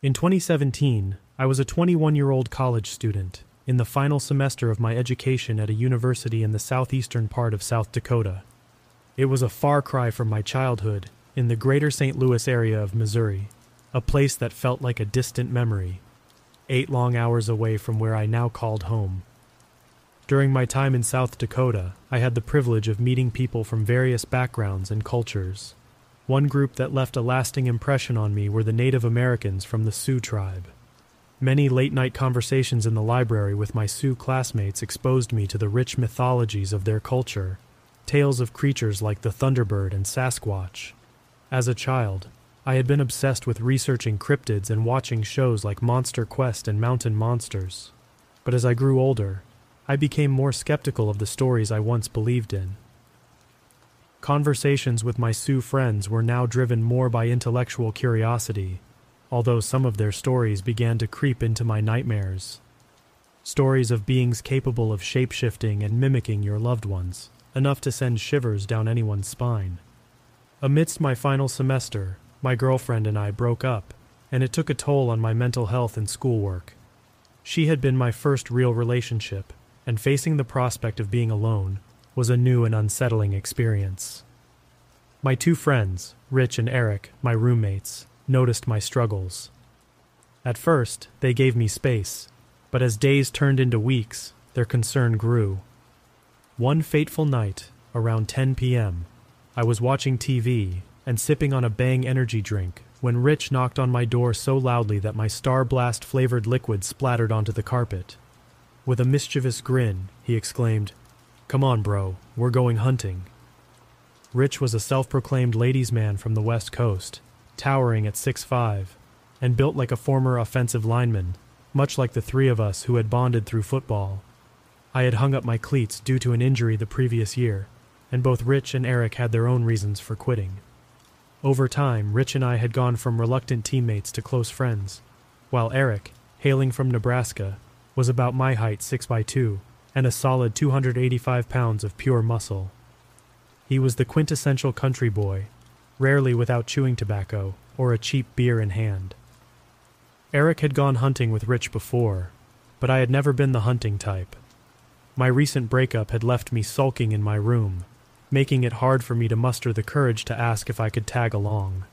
In 2017, I was a 21 year old college student in the final semester of my education at a university in the southeastern part of South Dakota. It was a far cry from my childhood in the greater St. Louis area of Missouri, a place that felt like a distant memory, eight long hours away from where I now called home. During my time in South Dakota, I had the privilege of meeting people from various backgrounds and cultures. One group that left a lasting impression on me were the Native Americans from the Sioux tribe. Many late night conversations in the library with my Sioux classmates exposed me to the rich mythologies of their culture, tales of creatures like the Thunderbird and Sasquatch. As a child, I had been obsessed with researching cryptids and watching shows like Monster Quest and Mountain Monsters. But as I grew older, I became more skeptical of the stories I once believed in. Conversations with my Sioux friends were now driven more by intellectual curiosity although some of their stories began to creep into my nightmares. Stories of beings capable of shapeshifting and mimicking your loved ones, enough to send shivers down anyone's spine. Amidst my final semester, my girlfriend and I broke up, and it took a toll on my mental health and schoolwork. She had been my first real relationship, and facing the prospect of being alone was a new and unsettling experience. My two friends, Rich and Eric, my roommates, noticed my struggles. At first, they gave me space, but as days turned into weeks, their concern grew. One fateful night, around 10 p.m., I was watching TV and sipping on a Bang energy drink when Rich knocked on my door so loudly that my Star Blast flavored liquid splattered onto the carpet. With a mischievous grin, he exclaimed, Come on, bro, we're going hunting. Rich was a self proclaimed ladies' man from the West Coast, towering at six-five, and built like a former offensive lineman, much like the three of us who had bonded through football. I had hung up my cleats due to an injury the previous year, and both Rich and Eric had their own reasons for quitting. Over time, Rich and I had gone from reluctant teammates to close friends, while Eric, hailing from Nebraska, was about my height 6 by 2 and a solid 285 pounds of pure muscle. He was the quintessential country boy rarely without chewing tobacco or a cheap beer in hand. Eric had gone hunting with Rich before, but I had never been the hunting type. My recent breakup had left me sulking in my room, making it hard for me to muster the courage to ask if I could tag along.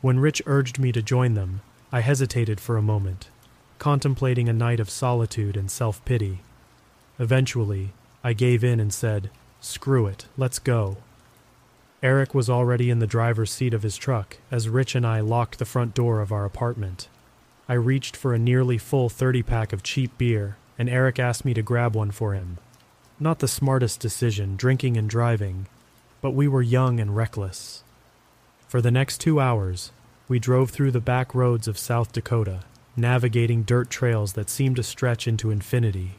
When Rich urged me to join them, I hesitated for a moment, contemplating a night of solitude and self pity. Eventually, I gave in and said, Screw it, let's go. Eric was already in the driver's seat of his truck as Rich and I locked the front door of our apartment. I reached for a nearly full 30 pack of cheap beer, and Eric asked me to grab one for him. Not the smartest decision, drinking and driving, but we were young and reckless. For the next two hours, we drove through the back roads of South Dakota, navigating dirt trails that seemed to stretch into infinity.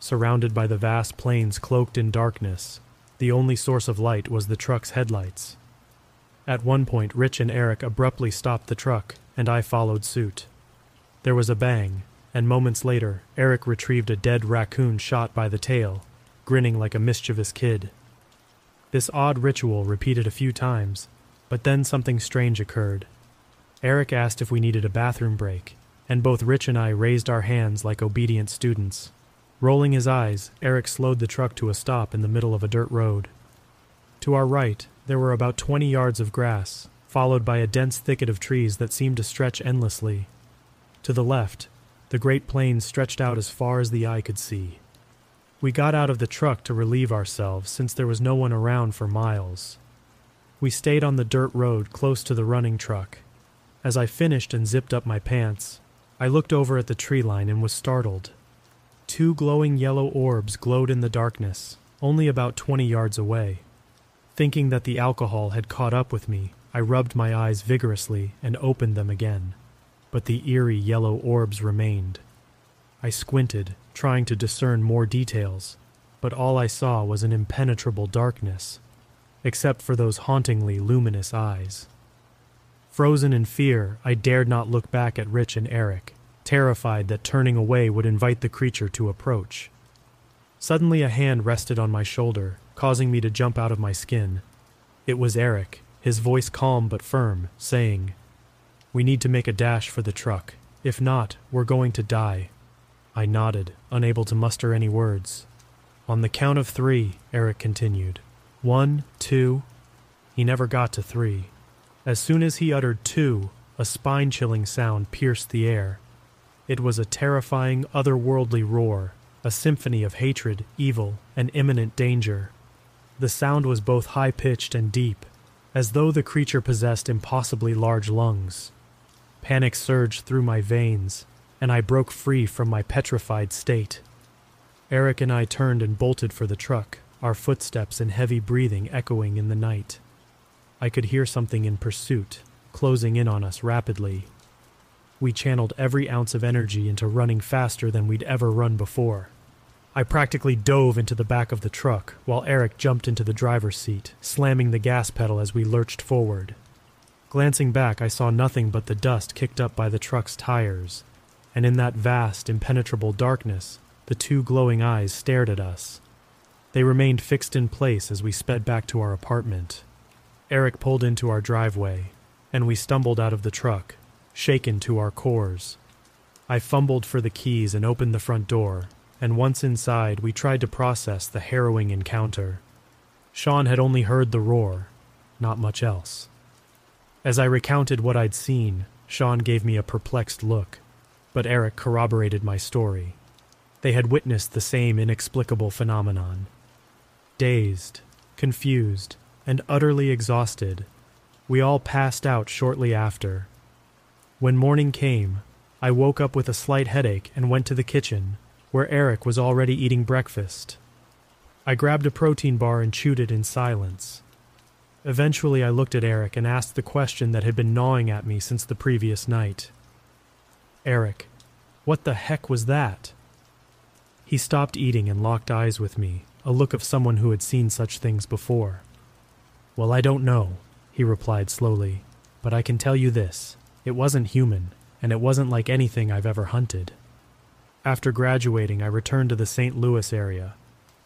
Surrounded by the vast plains cloaked in darkness, the only source of light was the truck's headlights. At one point, Rich and Eric abruptly stopped the truck, and I followed suit. There was a bang, and moments later, Eric retrieved a dead raccoon shot by the tail, grinning like a mischievous kid. This odd ritual repeated a few times, but then something strange occurred. Eric asked if we needed a bathroom break, and both Rich and I raised our hands like obedient students. Rolling his eyes, Eric slowed the truck to a stop in the middle of a dirt road. To our right, there were about 20 yards of grass, followed by a dense thicket of trees that seemed to stretch endlessly. To the left, the Great Plains stretched out as far as the eye could see. We got out of the truck to relieve ourselves since there was no one around for miles. We stayed on the dirt road close to the running truck. As I finished and zipped up my pants, I looked over at the tree line and was startled. Two glowing yellow orbs glowed in the darkness, only about 20 yards away. Thinking that the alcohol had caught up with me, I rubbed my eyes vigorously and opened them again. But the eerie yellow orbs remained. I squinted, trying to discern more details, but all I saw was an impenetrable darkness, except for those hauntingly luminous eyes. Frozen in fear, I dared not look back at Rich and Eric terrified that turning away would invite the creature to approach. Suddenly, a hand rested on my shoulder, causing me to jump out of my skin. It was Eric, his voice calm but firm, saying, We need to make a dash for the truck. If not, we're going to die. I nodded, unable to muster any words. On the count of three, Eric continued. One, two. He never got to three. As soon as he uttered two, a spine chilling sound pierced the air. It was a terrifying, otherworldly roar, a symphony of hatred, evil, and imminent danger. The sound was both high pitched and deep, as though the creature possessed impossibly large lungs. Panic surged through my veins, and I broke free from my petrified state. Eric and I turned and bolted for the truck, our footsteps and heavy breathing echoing in the night. I could hear something in pursuit, closing in on us rapidly. We channeled every ounce of energy into running faster than we'd ever run before. I practically dove into the back of the truck, while Eric jumped into the driver's seat, slamming the gas pedal as we lurched forward. Glancing back, I saw nothing but the dust kicked up by the truck's tires, and in that vast, impenetrable darkness, the two glowing eyes stared at us. They remained fixed in place as we sped back to our apartment. Eric pulled into our driveway, and we stumbled out of the truck, shaken to our cores. I fumbled for the keys and opened the front door, and once inside, we tried to process the harrowing encounter. Sean had only heard the roar, not much else. As I recounted what I'd seen, Sean gave me a perplexed look, but Eric corroborated my story. They had witnessed the same inexplicable phenomenon. Dazed, confused, and utterly exhausted, we all passed out shortly after. When morning came, I woke up with a slight headache and went to the kitchen, where Eric was already eating breakfast. I grabbed a protein bar and chewed it in silence. Eventually, I looked at Eric and asked the question that had been gnawing at me since the previous night. Eric, what the heck was that? He stopped eating and locked eyes with me, a look of someone who had seen such things before. Well, I don't know, he replied slowly, but I can tell you this it wasn't human, and it wasn't like anything I've ever hunted. After graduating, I returned to the St. Louis area.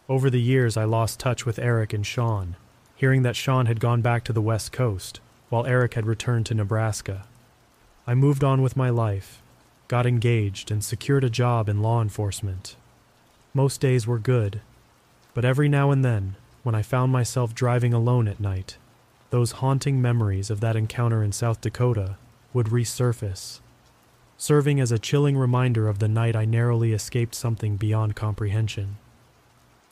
Over the years, I lost touch with Eric and Sean, hearing that Sean had gone back to the West Coast, while Eric had returned to Nebraska. I moved on with my life, got engaged, and secured a job in law enforcement. Most days were good, but every now and then, when I found myself driving alone at night, those haunting memories of that encounter in South Dakota would resurface, serving as a chilling reminder of the night I narrowly escaped something beyond comprehension.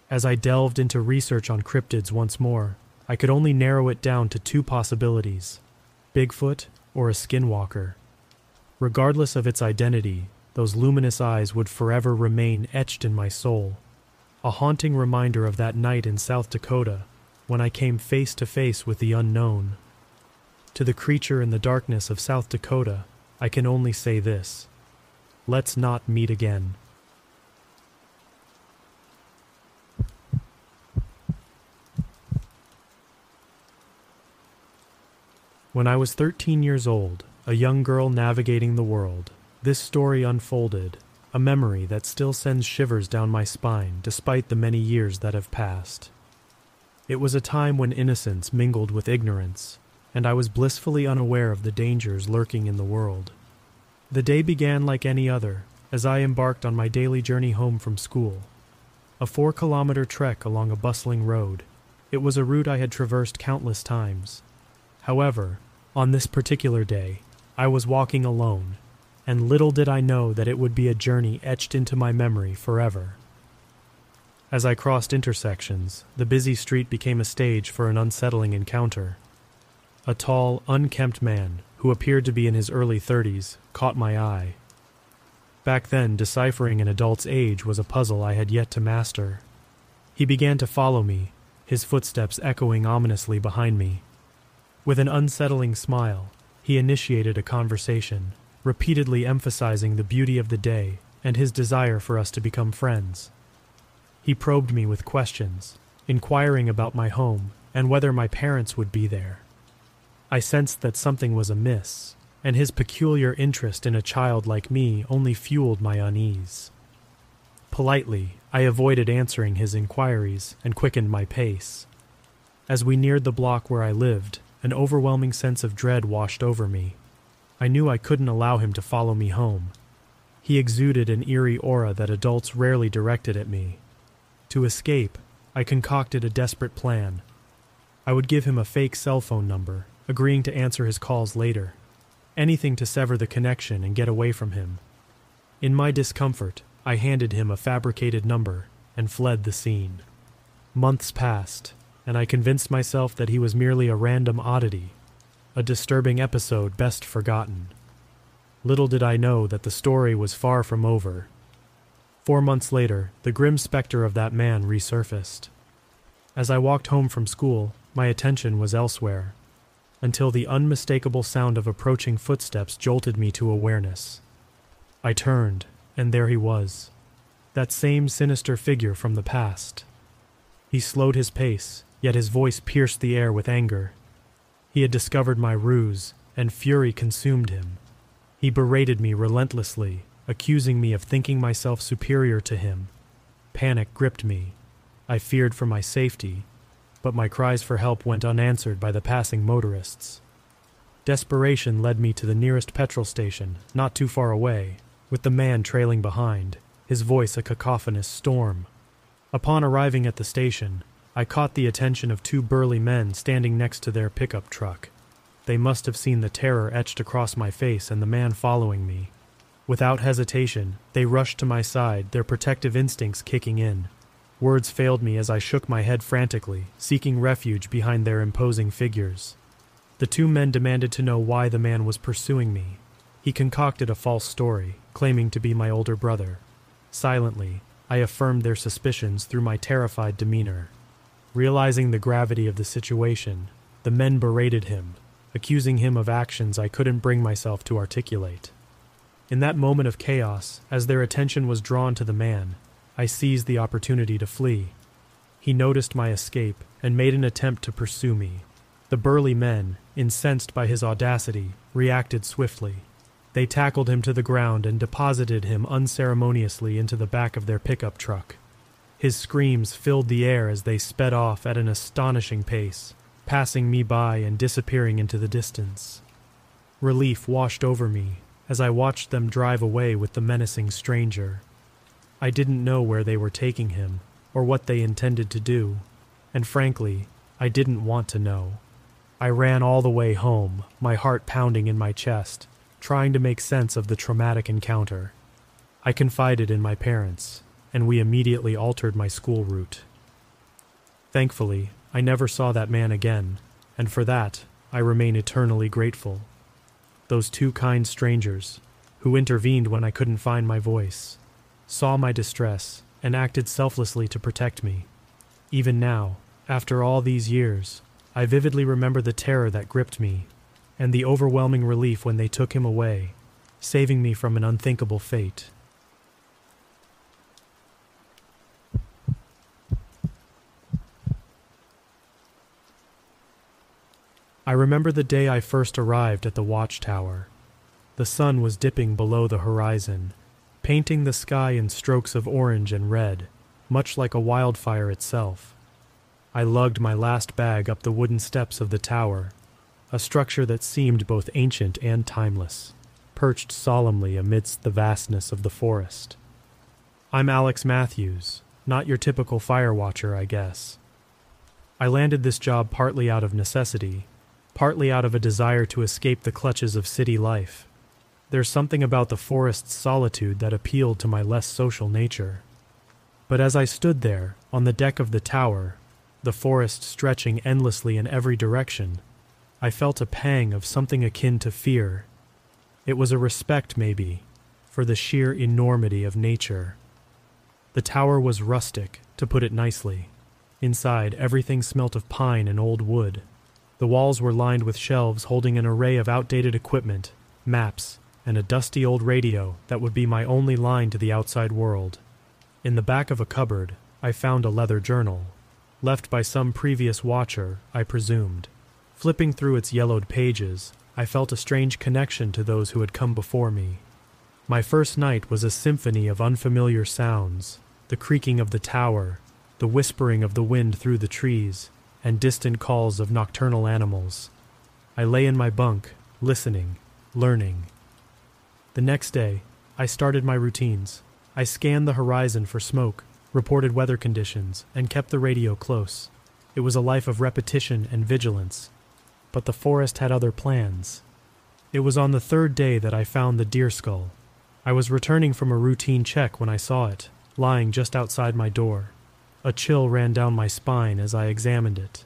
As I delved into research on cryptids once more, I could only narrow it down to two possibilities Bigfoot or a skinwalker. Regardless of its identity, those luminous eyes would forever remain etched in my soul, a haunting reminder of that night in South Dakota when I came face to face with the unknown. To the creature in the darkness of South Dakota, I can only say this let's not meet again. When I was 13 years old, a young girl navigating the world, this story unfolded, a memory that still sends shivers down my spine despite the many years that have passed. It was a time when innocence mingled with ignorance, and I was blissfully unaware of the dangers lurking in the world. The day began like any other, as I embarked on my daily journey home from school. A four kilometer trek along a bustling road, it was a route I had traversed countless times. However, on this particular day, I was walking alone, and little did I know that it would be a journey etched into my memory forever. As I crossed intersections, the busy street became a stage for an unsettling encounter. A tall, unkempt man, who appeared to be in his early thirties, caught my eye. Back then, deciphering an adult's age was a puzzle I had yet to master. He began to follow me, his footsteps echoing ominously behind me. With an unsettling smile, he initiated a conversation, repeatedly emphasizing the beauty of the day and his desire for us to become friends. He probed me with questions, inquiring about my home and whether my parents would be there. I sensed that something was amiss, and his peculiar interest in a child like me only fueled my unease. Politely, I avoided answering his inquiries and quickened my pace. As we neared the block where I lived, an overwhelming sense of dread washed over me. I knew I couldn't allow him to follow me home. He exuded an eerie aura that adults rarely directed at me. To escape, I concocted a desperate plan. I would give him a fake cell phone number, agreeing to answer his calls later. Anything to sever the connection and get away from him. In my discomfort, I handed him a fabricated number and fled the scene. Months passed, and I convinced myself that he was merely a random oddity, a disturbing episode best forgotten. Little did I know that the story was far from over. Four months later, the grim specter of that man resurfaced. As I walked home from school, my attention was elsewhere, until the unmistakable sound of approaching footsteps jolted me to awareness. I turned, and there he was, that same sinister figure from the past. He slowed his pace, yet his voice pierced the air with anger. He had discovered my ruse, and fury consumed him. He berated me relentlessly, accusing me of thinking myself superior to him. Panic gripped me. I feared for my safety, but my cries for help went unanswered by the passing motorists. Desperation led me to the nearest petrol station, not too far away, with the man trailing behind, his voice a cacophonous storm. Upon arriving at the station, I caught the attention of two burly men standing next to their pickup truck. They must have seen the terror etched across my face and the man following me. Without hesitation, they rushed to my side, their protective instincts kicking in. Words failed me as I shook my head frantically, seeking refuge behind their imposing figures. The two men demanded to know why the man was pursuing me. He concocted a false story, claiming to be my older brother. Silently, I affirmed their suspicions through my terrified demeanor. Realizing the gravity of the situation, the men berated him, accusing him of actions I couldn't bring myself to articulate. In that moment of chaos, as their attention was drawn to the man, I seized the opportunity to flee. He noticed my escape and made an attempt to pursue me. The burly men, incensed by his audacity, reacted swiftly. They tackled him to the ground and deposited him unceremoniously into the back of their pickup truck. His screams filled the air as they sped off at an astonishing pace, passing me by and disappearing into the distance. Relief washed over me as I watched them drive away with the menacing stranger. I didn't know where they were taking him or what they intended to do, and frankly, I didn't want to know. I ran all the way home, my heart pounding in my chest, trying to make sense of the traumatic encounter. I confided in my parents, and we immediately altered my school route. Thankfully, I never saw that man again, and for that, I remain eternally grateful. Those two kind strangers, who intervened when I couldn't find my voice, saw my distress and acted selflessly to protect me. Even now, after all these years, I vividly remember the terror that gripped me and the overwhelming relief when they took him away, saving me from an unthinkable fate. I remember the day I first arrived at the watchtower. The sun was dipping below the horizon, painting the sky in strokes of orange and red, much like a wildfire itself. I lugged my last bag up the wooden steps of the tower a structure that seemed both ancient and timeless, perched solemnly amidst the vastness of the forest. I'm Alex Matthews, not your typical fire watcher, I guess. I landed this job partly out of necessity, partly out of a desire to escape the clutches of city life. There's something about the forest's solitude that appealed to my less social nature. But as I stood there, on the deck of the tower, the forest stretching endlessly in every direction, I felt a pang of something akin to fear. It was a respect, maybe, for the sheer enormity of nature. The tower was rustic, to put it nicely. Inside, everything smelt of pine and old wood. The walls were lined with shelves holding an array of outdated equipment, maps, and a dusty old radio that would be my only line to the outside world. In the back of a cupboard, I found a leather journal, left by some previous watcher, I presumed. Flipping through its yellowed pages, I felt a strange connection to those who had come before me. My first night was a symphony of unfamiliar sounds the creaking of the tower, the whispering of the wind through the trees, and distant calls of nocturnal animals. I lay in my bunk, listening, learning. The next day, I started my routines. I scanned the horizon for smoke, reported weather conditions, and kept the radio close. It was a life of repetition and vigilance. But the forest had other plans. It was on the third day that I found the deer skull. I was returning from a routine check when I saw it, lying just outside my door. A chill ran down my spine as I examined it.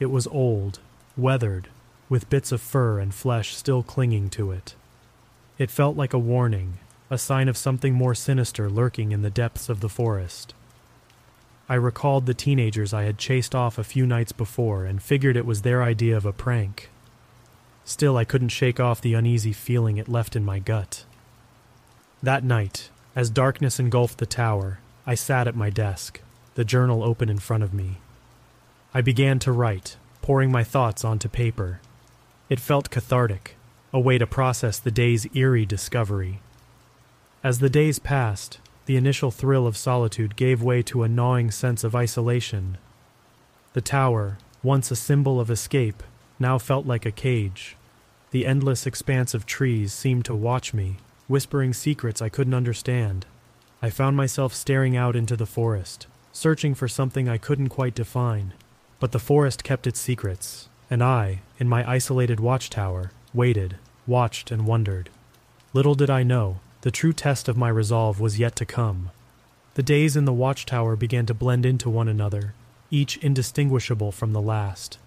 It was old, weathered, with bits of fur and flesh still clinging to it. It felt like a warning, a sign of something more sinister lurking in the depths of the forest. I recalled the teenagers I had chased off a few nights before and figured it was their idea of a prank. Still, I couldn't shake off the uneasy feeling it left in my gut. That night, as darkness engulfed the tower, I sat at my desk, the journal open in front of me. I began to write, pouring my thoughts onto paper. It felt cathartic, a way to process the day's eerie discovery. As the days passed, the initial thrill of solitude gave way to a gnawing sense of isolation. The tower, once a symbol of escape, now felt like a cage. The endless expanse of trees seemed to watch me, whispering secrets I couldn't understand. I found myself staring out into the forest, searching for something I couldn't quite define. But the forest kept its secrets, and I, in my isolated watchtower, waited, watched, and wondered. Little did I know, the true test of my resolve was yet to come. The days in the watchtower began to blend into one another, each indistinguishable from the last.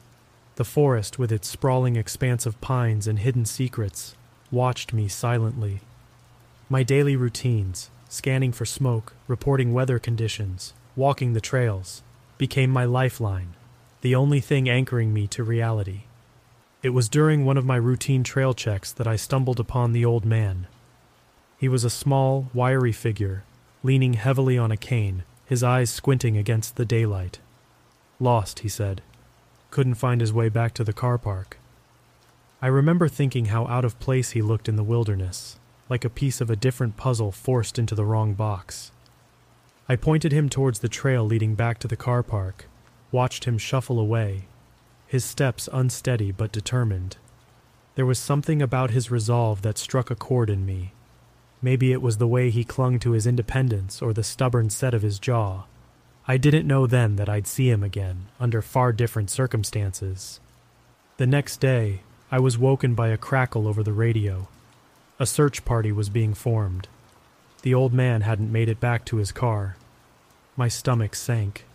The forest, with its sprawling expanse of pines and hidden secrets, watched me silently. My daily routines, scanning for smoke, reporting weather conditions, walking the trails, became my lifeline, the only thing anchoring me to reality. It was during one of my routine trail checks that I stumbled upon the old man. He was a small, wiry figure, leaning heavily on a cane, his eyes squinting against the daylight. Lost, he said couldn't find his way back to the car park. I remember thinking how out of place he looked in the wilderness, like a piece of a different puzzle forced into the wrong box. I pointed him towards the trail leading back to the car park, watched him shuffle away, his steps unsteady but determined. There was something about his resolve that struck a chord in me. Maybe it was the way he clung to his independence or the stubborn set of his jaw. I didn't know then that I'd see him again, under far different circumstances. The next day, I was woken by a crackle over the radio. A search party was being formed. The old man hadn't made it back to his car. My stomach sank.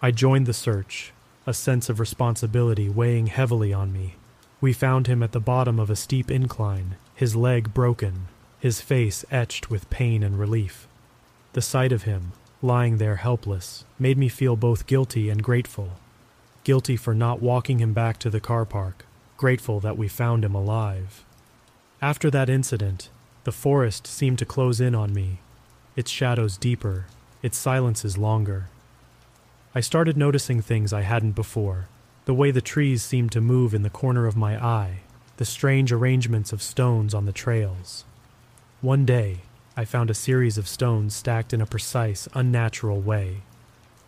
I joined the search, a sense of responsibility weighing heavily on me. We found him at the bottom of a steep incline, his leg broken, his face etched with pain and relief. The sight of him, lying there helpless, made me feel both guilty and grateful. Guilty for not walking him back to the car park, grateful that we found him alive. After that incident, the forest seemed to close in on me, its shadows deeper, its silences longer. I started noticing things I hadn't before the way the trees seemed to move in the corner of my eye, the strange arrangements of stones on the trails. One day, I found a series of stones stacked in a precise, unnatural way.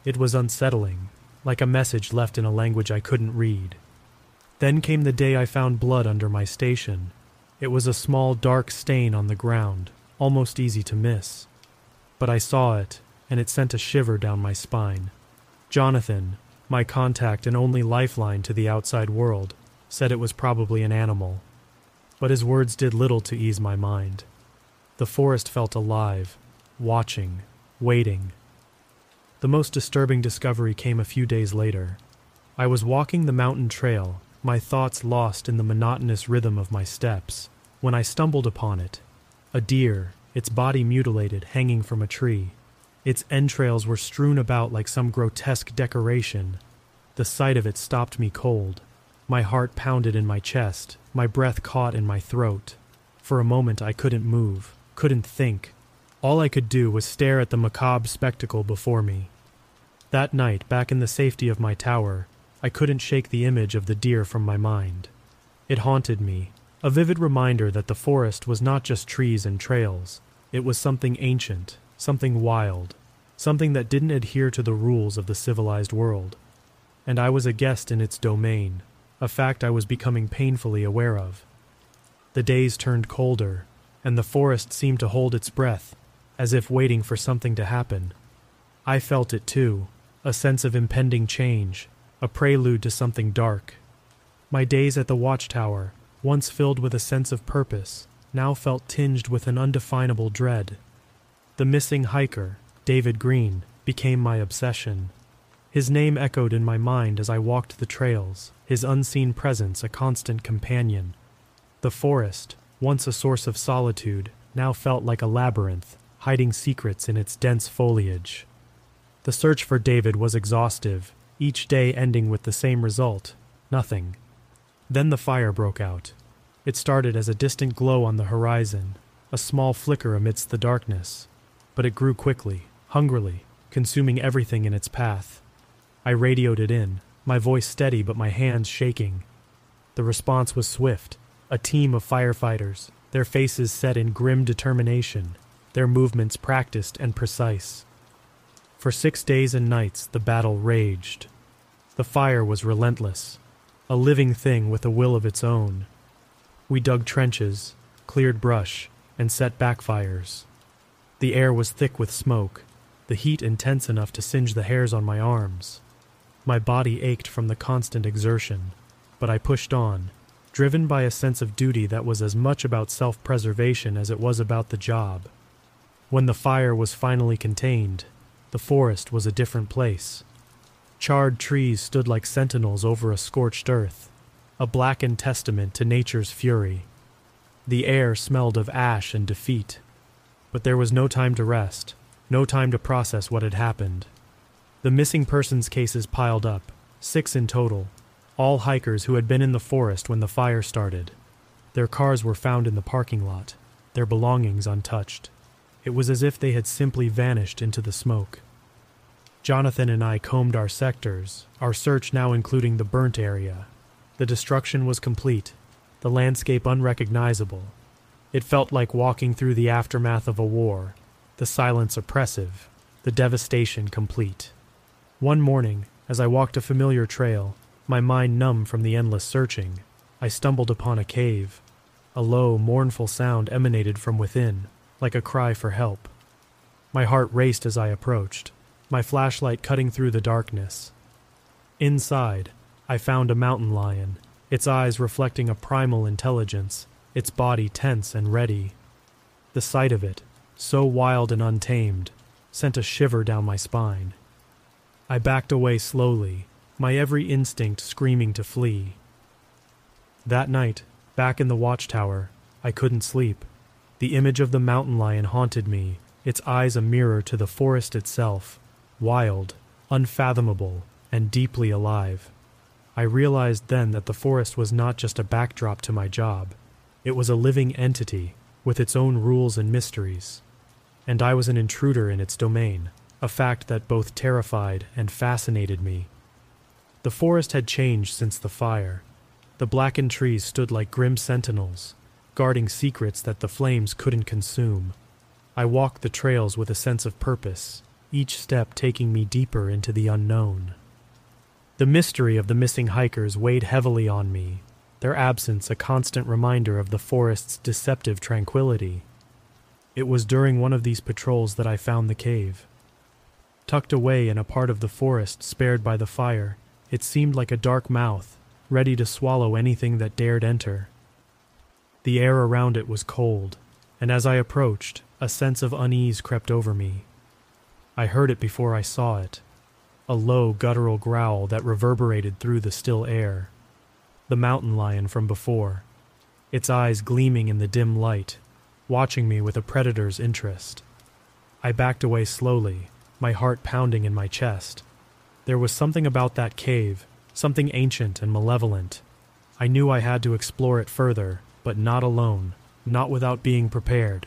It was unsettling, like a message left in a language I couldn't read. Then came the day I found blood under my station. It was a small, dark stain on the ground, almost easy to miss. But I saw it, and it sent a shiver down my spine. Jonathan, my contact and only lifeline to the outside world, said it was probably an animal. But his words did little to ease my mind. The forest felt alive, watching, waiting. The most disturbing discovery came a few days later. I was walking the mountain trail, my thoughts lost in the monotonous rhythm of my steps, when I stumbled upon it. A deer, its body mutilated, hanging from a tree. Its entrails were strewn about like some grotesque decoration. The sight of it stopped me cold. My heart pounded in my chest, my breath caught in my throat. For a moment I couldn't move couldn't think. All I could do was stare at the macabre spectacle before me. That night, back in the safety of my tower, I couldn't shake the image of the deer from my mind. It haunted me, a vivid reminder that the forest was not just trees and trails. It was something ancient, something wild, something that didn't adhere to the rules of the civilized world. And I was a guest in its domain, a fact I was becoming painfully aware of. The days turned colder, and the forest seemed to hold its breath, as if waiting for something to happen. I felt it too, a sense of impending change, a prelude to something dark. My days at the watchtower, once filled with a sense of purpose, now felt tinged with an undefinable dread. The missing hiker, David Green, became my obsession. His name echoed in my mind as I walked the trails, his unseen presence a constant companion. The forest, once a source of solitude, now felt like a labyrinth, hiding secrets in its dense foliage. The search for David was exhaustive, each day ending with the same result nothing. Then the fire broke out. It started as a distant glow on the horizon, a small flicker amidst the darkness, but it grew quickly, hungrily, consuming everything in its path. I radioed it in, my voice steady but my hands shaking. The response was swift a team of firefighters, their faces set in grim determination, their movements practiced and precise. For six days and nights the battle raged. The fire was relentless, a living thing with a will of its own. We dug trenches, cleared brush, and set backfires. The air was thick with smoke, the heat intense enough to singe the hairs on my arms. My body ached from the constant exertion, but I pushed on, driven by a sense of duty that was as much about self preservation as it was about the job. When the fire was finally contained, the forest was a different place. Charred trees stood like sentinels over a scorched earth, a blackened testament to nature's fury. The air smelled of ash and defeat. But there was no time to rest, no time to process what had happened. The missing persons cases piled up, six in total, all hikers who had been in the forest when the fire started. Their cars were found in the parking lot, their belongings untouched. It was as if they had simply vanished into the smoke. Jonathan and I combed our sectors, our search now including the burnt area. The destruction was complete, the landscape unrecognizable. It felt like walking through the aftermath of a war, the silence oppressive, the devastation complete. One morning, as I walked a familiar trail, my mind numb from the endless searching, I stumbled upon a cave. A low, mournful sound emanated from within, like a cry for help. My heart raced as I approached my flashlight cutting through the darkness. Inside, I found a mountain lion, its eyes reflecting a primal intelligence, its body tense and ready. The sight of it, so wild and untamed, sent a shiver down my spine. I backed away slowly, my every instinct screaming to flee. That night, back in the watchtower, I couldn't sleep. The image of the mountain lion haunted me, its eyes a mirror to the forest itself, wild, unfathomable, and deeply alive. I realized then that the forest was not just a backdrop to my job, it was a living entity with its own rules and mysteries. And I was an intruder in its domain, a fact that both terrified and fascinated me. The forest had changed since the fire. The blackened trees stood like grim sentinels, guarding secrets that the flames couldn't consume. I walked the trails with a sense of purpose, each step taking me deeper into the unknown. The mystery of the missing hikers weighed heavily on me, their absence a constant reminder of the forest's deceptive tranquility. It was during one of these patrols that I found the cave. Tucked away in a part of the forest spared by the fire, it seemed like a dark mouth, ready to swallow anything that dared enter. The air around it was cold, and as I approached, a sense of unease crept over me. I heard it before I saw it a low, guttural growl that reverberated through the still air. The mountain lion from before, its eyes gleaming in the dim light, watching me with a predator's interest. I backed away slowly, my heart pounding in my chest. There was something about that cave, something ancient and malevolent. I knew I had to explore it further, but not alone, not without being prepared.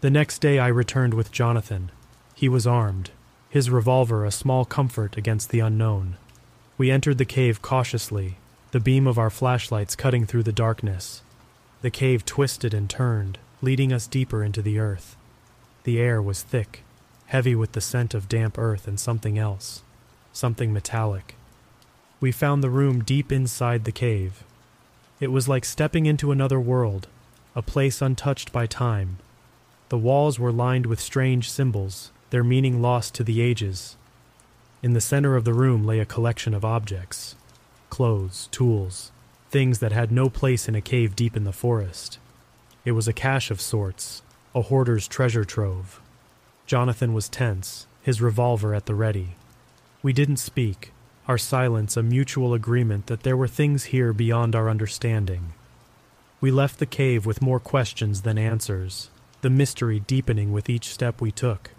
The next day I returned with Jonathan, he was armed, his revolver a small comfort against the unknown. We entered the cave cautiously, the beam of our flashlights cutting through the darkness. The cave twisted and turned, leading us deeper into the earth. The air was thick, heavy with the scent of damp earth and something else, something metallic. We found the room deep inside the cave. It was like stepping into another world, a place untouched by time. The walls were lined with strange symbols, their meaning lost to the ages. In the center of the room lay a collection of objects clothes, tools, things that had no place in a cave deep in the forest. It was a cache of sorts, a hoarder's treasure trove. Jonathan was tense, his revolver at the ready. We didn't speak, our silence a mutual agreement that there were things here beyond our understanding. We left the cave with more questions than answers, the mystery deepening with each step we took.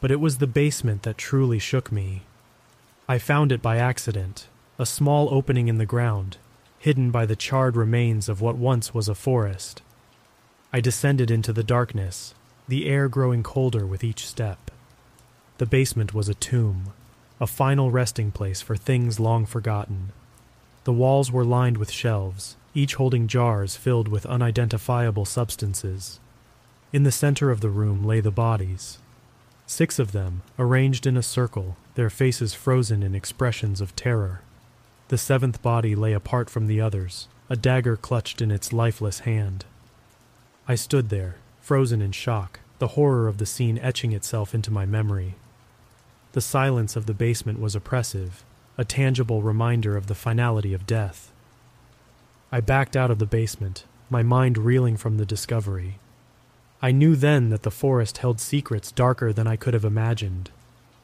But it was the basement that truly shook me. I found it by accident, a small opening in the ground, hidden by the charred remains of what once was a forest. I descended into the darkness, the air growing colder with each step. The basement was a tomb, a final resting place for things long forgotten. The walls were lined with shelves, each holding jars filled with unidentifiable substances. In the center of the room lay the bodies. Six of them, arranged in a circle, their faces frozen in expressions of terror. The seventh body lay apart from the others, a dagger clutched in its lifeless hand. I stood there, frozen in shock, the horror of the scene etching itself into my memory. The silence of the basement was oppressive, a tangible reminder of the finality of death. I backed out of the basement, my mind reeling from the discovery. I knew then that the forest held secrets darker than I could have imagined,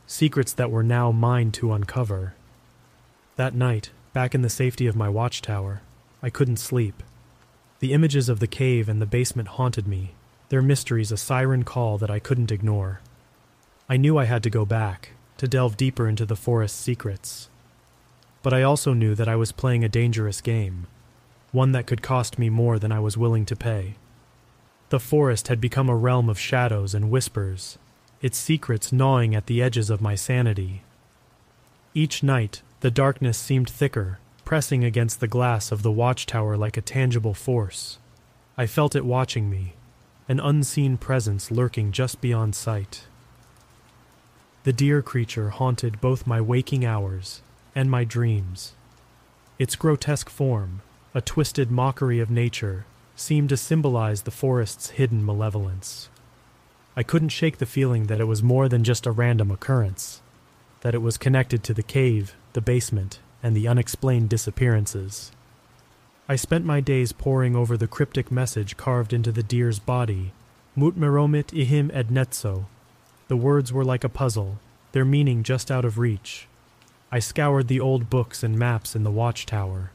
secrets that were now mine to uncover. That night, back in the safety of my watchtower, I couldn't sleep. The images of the cave and the basement haunted me, their mysteries a siren call that I couldn't ignore. I knew I had to go back, to delve deeper into the forest's secrets. But I also knew that I was playing a dangerous game, one that could cost me more than I was willing to pay. The forest had become a realm of shadows and whispers, its secrets gnawing at the edges of my sanity. Each night, the darkness seemed thicker, pressing against the glass of the watchtower like a tangible force. I felt it watching me, an unseen presence lurking just beyond sight. The deer creature haunted both my waking hours and my dreams. Its grotesque form, a twisted mockery of nature, seemed to symbolize the forest's hidden malevolence. I couldn't shake the feeling that it was more than just a random occurrence, that it was connected to the cave, the basement, and the unexplained disappearances. I spent my days poring over the cryptic message carved into the deer's body, Mut meromit ihim ednetzo. The words were like a puzzle, their meaning just out of reach. I scoured the old books and maps in the watchtower,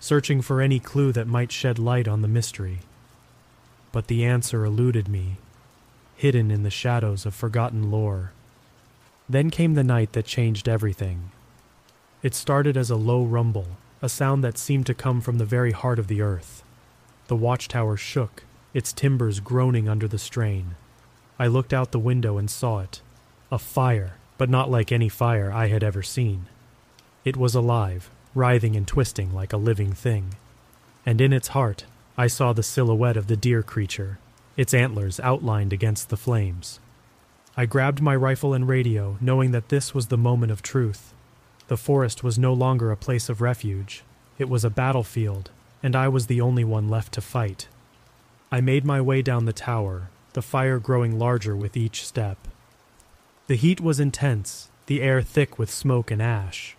searching for any clue that might shed light on the mystery. But the answer eluded me, hidden in the shadows of forgotten lore. Then came the night that changed everything. It started as a low rumble, a sound that seemed to come from the very heart of the earth. The watchtower shook, its timbers groaning under the strain. I looked out the window and saw it a fire, but not like any fire I had ever seen. It was alive, writhing and twisting like a living thing. And in its heart, I saw the silhouette of the deer creature, its antlers outlined against the flames. I grabbed my rifle and radio, knowing that this was the moment of truth. The forest was no longer a place of refuge, it was a battlefield, and I was the only one left to fight. I made my way down the tower, the fire growing larger with each step. The heat was intense, the air thick with smoke and ash.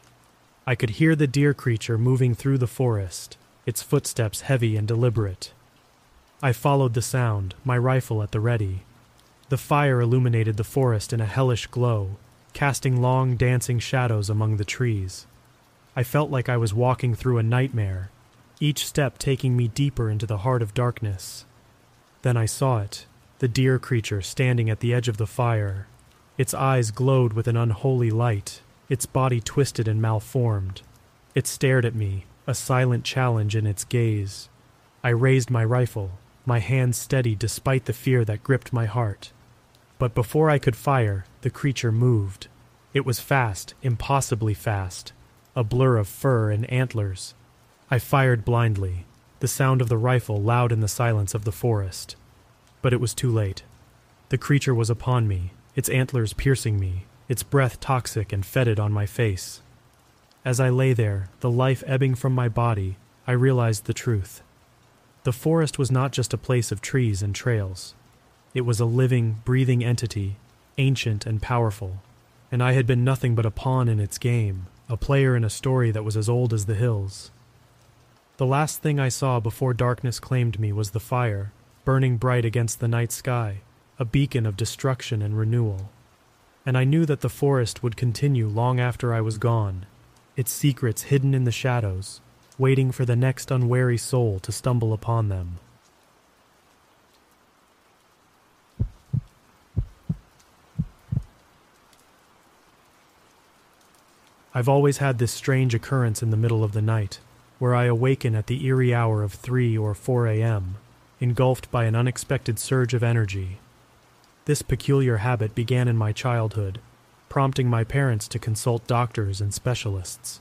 I could hear the deer creature moving through the forest, its footsteps heavy and deliberate. I followed the sound, my rifle at the ready. The fire illuminated the forest in a hellish glow, casting long dancing shadows among the trees. I felt like I was walking through a nightmare, each step taking me deeper into the heart of darkness. Then I saw it, the deer creature standing at the edge of the fire. Its eyes glowed with an unholy light, its body twisted and malformed. It stared at me, a silent challenge in its gaze. I raised my rifle, my hand steady despite the fear that gripped my heart. But before I could fire, the creature moved. It was fast, impossibly fast, a blur of fur and antlers. I fired blindly, the sound of the rifle loud in the silence of the forest. But it was too late. The creature was upon me, its antlers piercing me, its breath toxic and fetid on my face. As I lay there, the life ebbing from my body, I realized the truth. The forest was not just a place of trees and trails. It was a living, breathing entity, ancient and powerful, and I had been nothing but a pawn in its game, a player in a story that was as old as the hills. The last thing I saw before darkness claimed me was the fire, burning bright against the night sky, a beacon of destruction and renewal. And I knew that the forest would continue long after I was gone, its secrets hidden in the shadows, waiting for the next unwary soul to stumble upon them. I've always had this strange occurrence in the middle of the night, where I awaken at the eerie hour of 3 or 4 a.m., engulfed by an unexpected surge of energy. This peculiar habit began in my childhood, prompting my parents to consult doctors and specialists.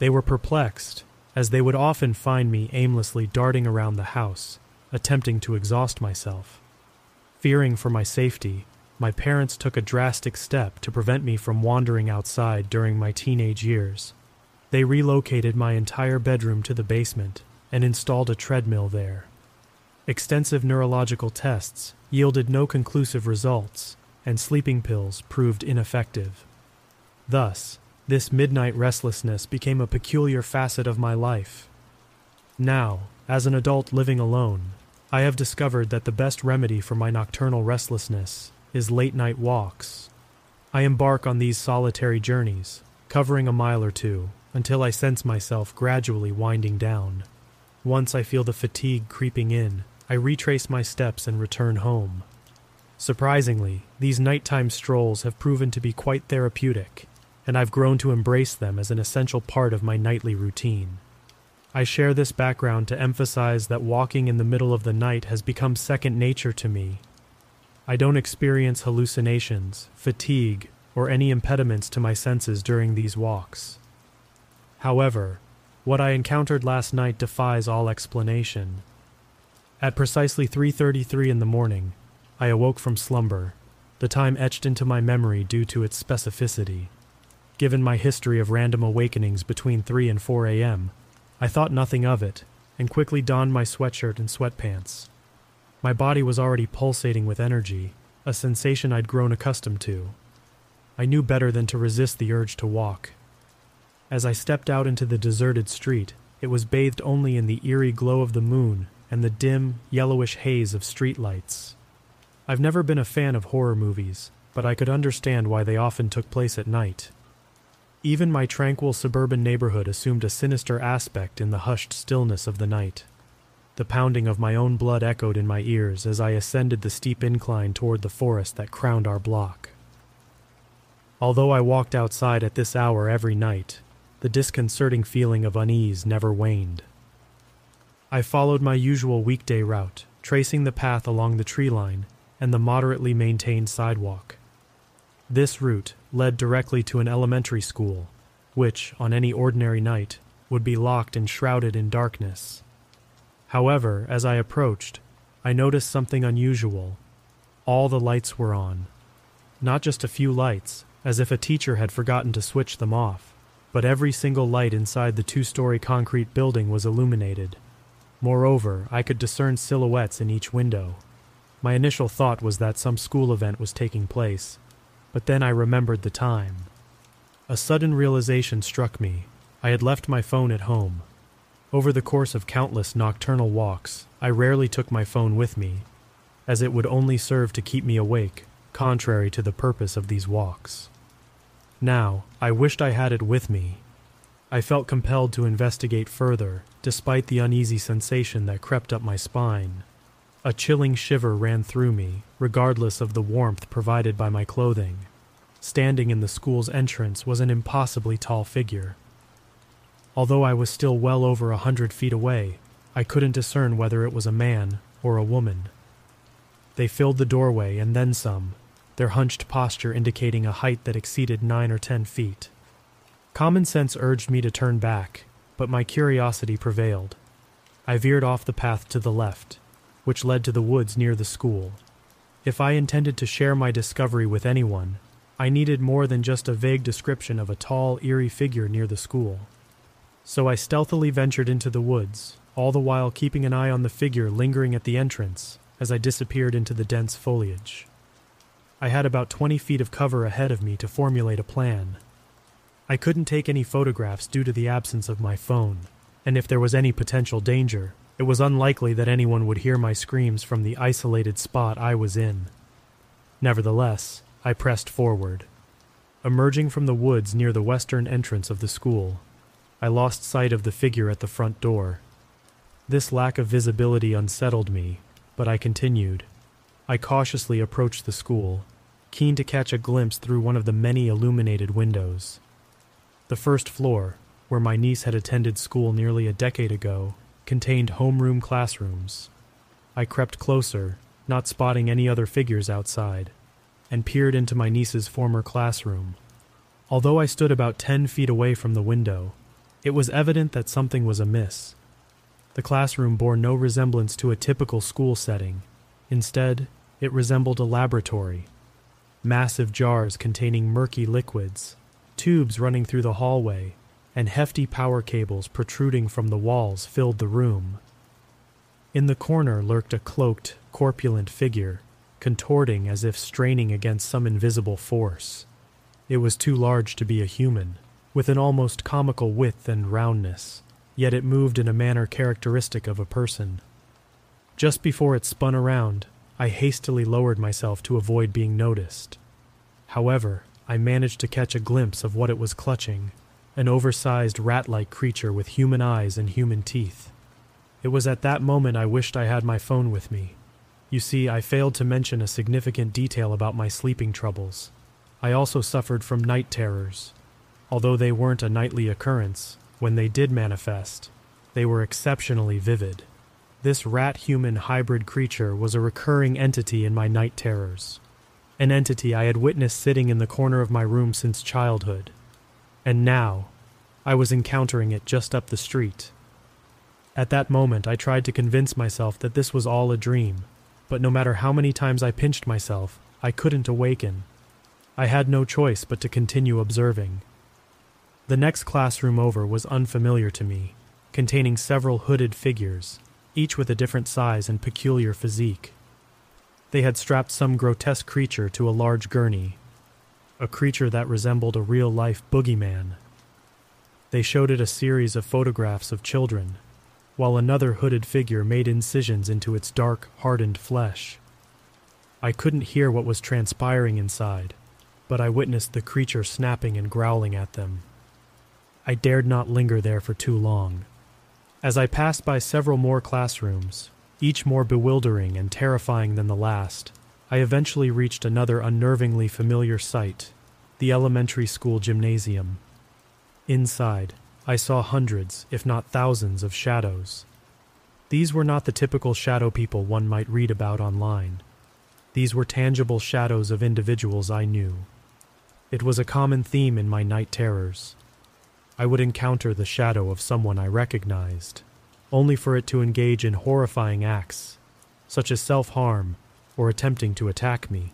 They were perplexed as they would often find me aimlessly darting around the house, attempting to exhaust myself. Fearing for my safety, my parents took a drastic step to prevent me from wandering outside during my teenage years. They relocated my entire bedroom to the basement and installed a treadmill there. Extensive neurological tests yielded no conclusive results, and sleeping pills proved ineffective. Thus, this midnight restlessness became a peculiar facet of my life. Now, as an adult living alone, I have discovered that the best remedy for my nocturnal restlessness is late night walks. I embark on these solitary journeys, covering a mile or two, until I sense myself gradually winding down. Once I feel the fatigue creeping in, I retrace my steps and return home. Surprisingly, these nighttime strolls have proven to be quite therapeutic and I've grown to embrace them as an essential part of my nightly routine. I share this background to emphasize that walking in the middle of the night has become second nature to me. I don't experience hallucinations, fatigue, or any impediments to my senses during these walks. However, what I encountered last night defies all explanation. At precisely 3:33 in the morning, I awoke from slumber, the time etched into my memory due to its specificity. Given my history of random awakenings between 3 and 4 a.m., I thought nothing of it and quickly donned my sweatshirt and sweatpants. My body was already pulsating with energy, a sensation I'd grown accustomed to. I knew better than to resist the urge to walk. As I stepped out into the deserted street, it was bathed only in the eerie glow of the moon and the dim, yellowish haze of streetlights. I've never been a fan of horror movies, but I could understand why they often took place at night. Even my tranquil suburban neighborhood assumed a sinister aspect in the hushed stillness of the night. The pounding of my own blood echoed in my ears as I ascended the steep incline toward the forest that crowned our block. Although I walked outside at this hour every night, the disconcerting feeling of unease never waned. I followed my usual weekday route, tracing the path along the tree line and the moderately maintained sidewalk. This route led directly to an elementary school, which, on any ordinary night, would be locked and shrouded in darkness. However, as I approached, I noticed something unusual. All the lights were on. Not just a few lights, as if a teacher had forgotten to switch them off, but every single light inside the two story concrete building was illuminated. Moreover, I could discern silhouettes in each window. My initial thought was that some school event was taking place, but then I remembered the time. A sudden realization struck me. I had left my phone at home. Over the course of countless nocturnal walks, I rarely took my phone with me, as it would only serve to keep me awake, contrary to the purpose of these walks. Now, I wished I had it with me. I felt compelled to investigate further, despite the uneasy sensation that crept up my spine. A chilling shiver ran through me, regardless of the warmth provided by my clothing. Standing in the school's entrance was an impossibly tall figure. Although I was still well over a hundred feet away, I couldn't discern whether it was a man or a woman. They filled the doorway and then some, their hunched posture indicating a height that exceeded nine or ten feet. Common sense urged me to turn back, but my curiosity prevailed. I veered off the path to the left which led to the woods near the school. If I intended to share my discovery with anyone, I needed more than just a vague description of a tall, eerie figure near the school. So I stealthily ventured into the woods, all the while keeping an eye on the figure lingering at the entrance as I disappeared into the dense foliage. I had about 20 feet of cover ahead of me to formulate a plan. I couldn't take any photographs due to the absence of my phone, and if there was any potential danger, it was unlikely that anyone would hear my screams from the isolated spot I was in. Nevertheless, I pressed forward. Emerging from the woods near the western entrance of the school, I lost sight of the figure at the front door. This lack of visibility unsettled me, but I continued. I cautiously approached the school, keen to catch a glimpse through one of the many illuminated windows. The first floor, where my niece had attended school nearly a decade ago, contained homeroom classrooms. I crept closer, not spotting any other figures outside, and peered into my niece's former classroom. Although I stood about ten feet away from the window, it was evident that something was amiss. The classroom bore no resemblance to a typical school setting. Instead, it resembled a laboratory. Massive jars containing murky liquids, tubes running through the hallway, and hefty power cables protruding from the walls filled the room. In the corner lurked a cloaked, corpulent figure, contorting as if straining against some invisible force. It was too large to be a human, with an almost comical width and roundness, yet it moved in a manner characteristic of a person. Just before it spun around, I hastily lowered myself to avoid being noticed. However, I managed to catch a glimpse of what it was clutching an oversized rat like creature with human eyes and human teeth. It was at that moment I wished I had my phone with me. You see, I failed to mention a significant detail about my sleeping troubles. I also suffered from night terrors. Although they weren't a nightly occurrence, when they did manifest, they were exceptionally vivid. This rat human hybrid creature was a recurring entity in my night terrors, an entity I had witnessed sitting in the corner of my room since childhood. And now, I was encountering it just up the street. At that moment, I tried to convince myself that this was all a dream, but no matter how many times I pinched myself, I couldn't awaken. I had no choice but to continue observing. The next classroom over was unfamiliar to me, containing several hooded figures, each with a different size and peculiar physique. They had strapped some grotesque creature to a large gurney, a creature that resembled a real life boogeyman. They showed it a series of photographs of children, while another hooded figure made incisions into its dark, hardened flesh. I couldn't hear what was transpiring inside, but I witnessed the creature snapping and growling at them. I dared not linger there for too long. As I passed by several more classrooms, each more bewildering and terrifying than the last, I eventually reached another unnervingly familiar sight the elementary school gymnasium. Inside, I saw hundreds, if not thousands, of shadows. These were not the typical shadow people one might read about online. These were tangible shadows of individuals I knew. It was a common theme in my night terrors. I would encounter the shadow of someone I recognized, only for it to engage in horrifying acts, such as self harm or attempting to attack me.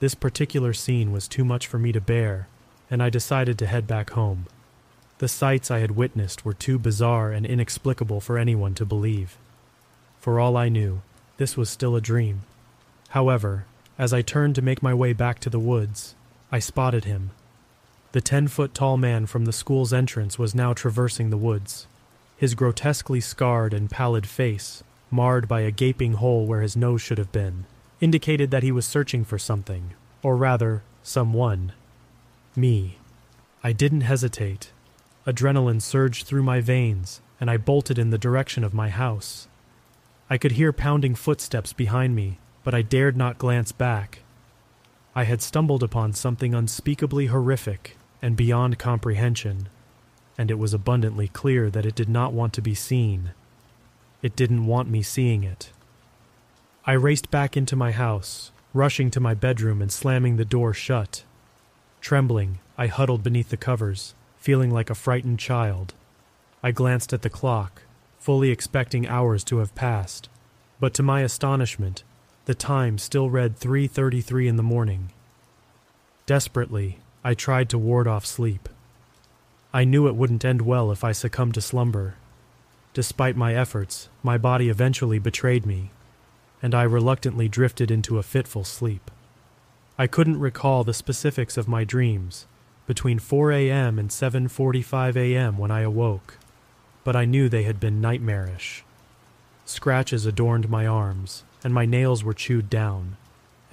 This particular scene was too much for me to bear, and I decided to head back home. The sights I had witnessed were too bizarre and inexplicable for anyone to believe. For all I knew, this was still a dream. However, as I turned to make my way back to the woods, I spotted him the ten foot tall man from the school's entrance was now traversing the woods. His grotesquely scarred and pallid face, marred by a gaping hole where his nose should have been, indicated that he was searching for something, or rather, someone. Me. I didn't hesitate. Adrenaline surged through my veins, and I bolted in the direction of my house. I could hear pounding footsteps behind me, but I dared not glance back. I had stumbled upon something unspeakably horrific and beyond comprehension, and it was abundantly clear that it did not want to be seen. It didn't want me seeing it. I raced back into my house, rushing to my bedroom and slamming the door shut. Trembling, I huddled beneath the covers, feeling like a frightened child. I glanced at the clock, fully expecting hours to have passed, but to my astonishment, the time still read 3:33 in the morning. Desperately, I tried to ward off sleep. I knew it wouldn't end well if I succumbed to slumber. Despite my efforts, my body eventually betrayed me, and I reluctantly drifted into a fitful sleep. I couldn't recall the specifics of my dreams between 4 a.m. and 7:45 a.m. when I awoke, but I knew they had been nightmarish. Scratches adorned my arms, and my nails were chewed down,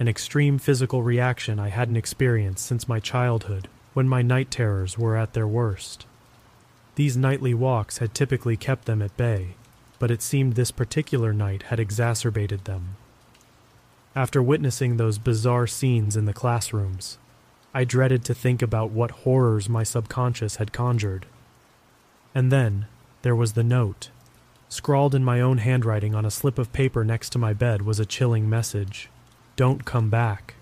an extreme physical reaction I hadn't experienced since my childhood when my night terrors were at their worst. These nightly walks had typically kept them at bay, but it seemed this particular night had exacerbated them. After witnessing those bizarre scenes in the classrooms, I dreaded to think about what horrors my subconscious had conjured. And then there was the note. Scrawled in my own handwriting on a slip of paper next to my bed was a chilling message Don't come back.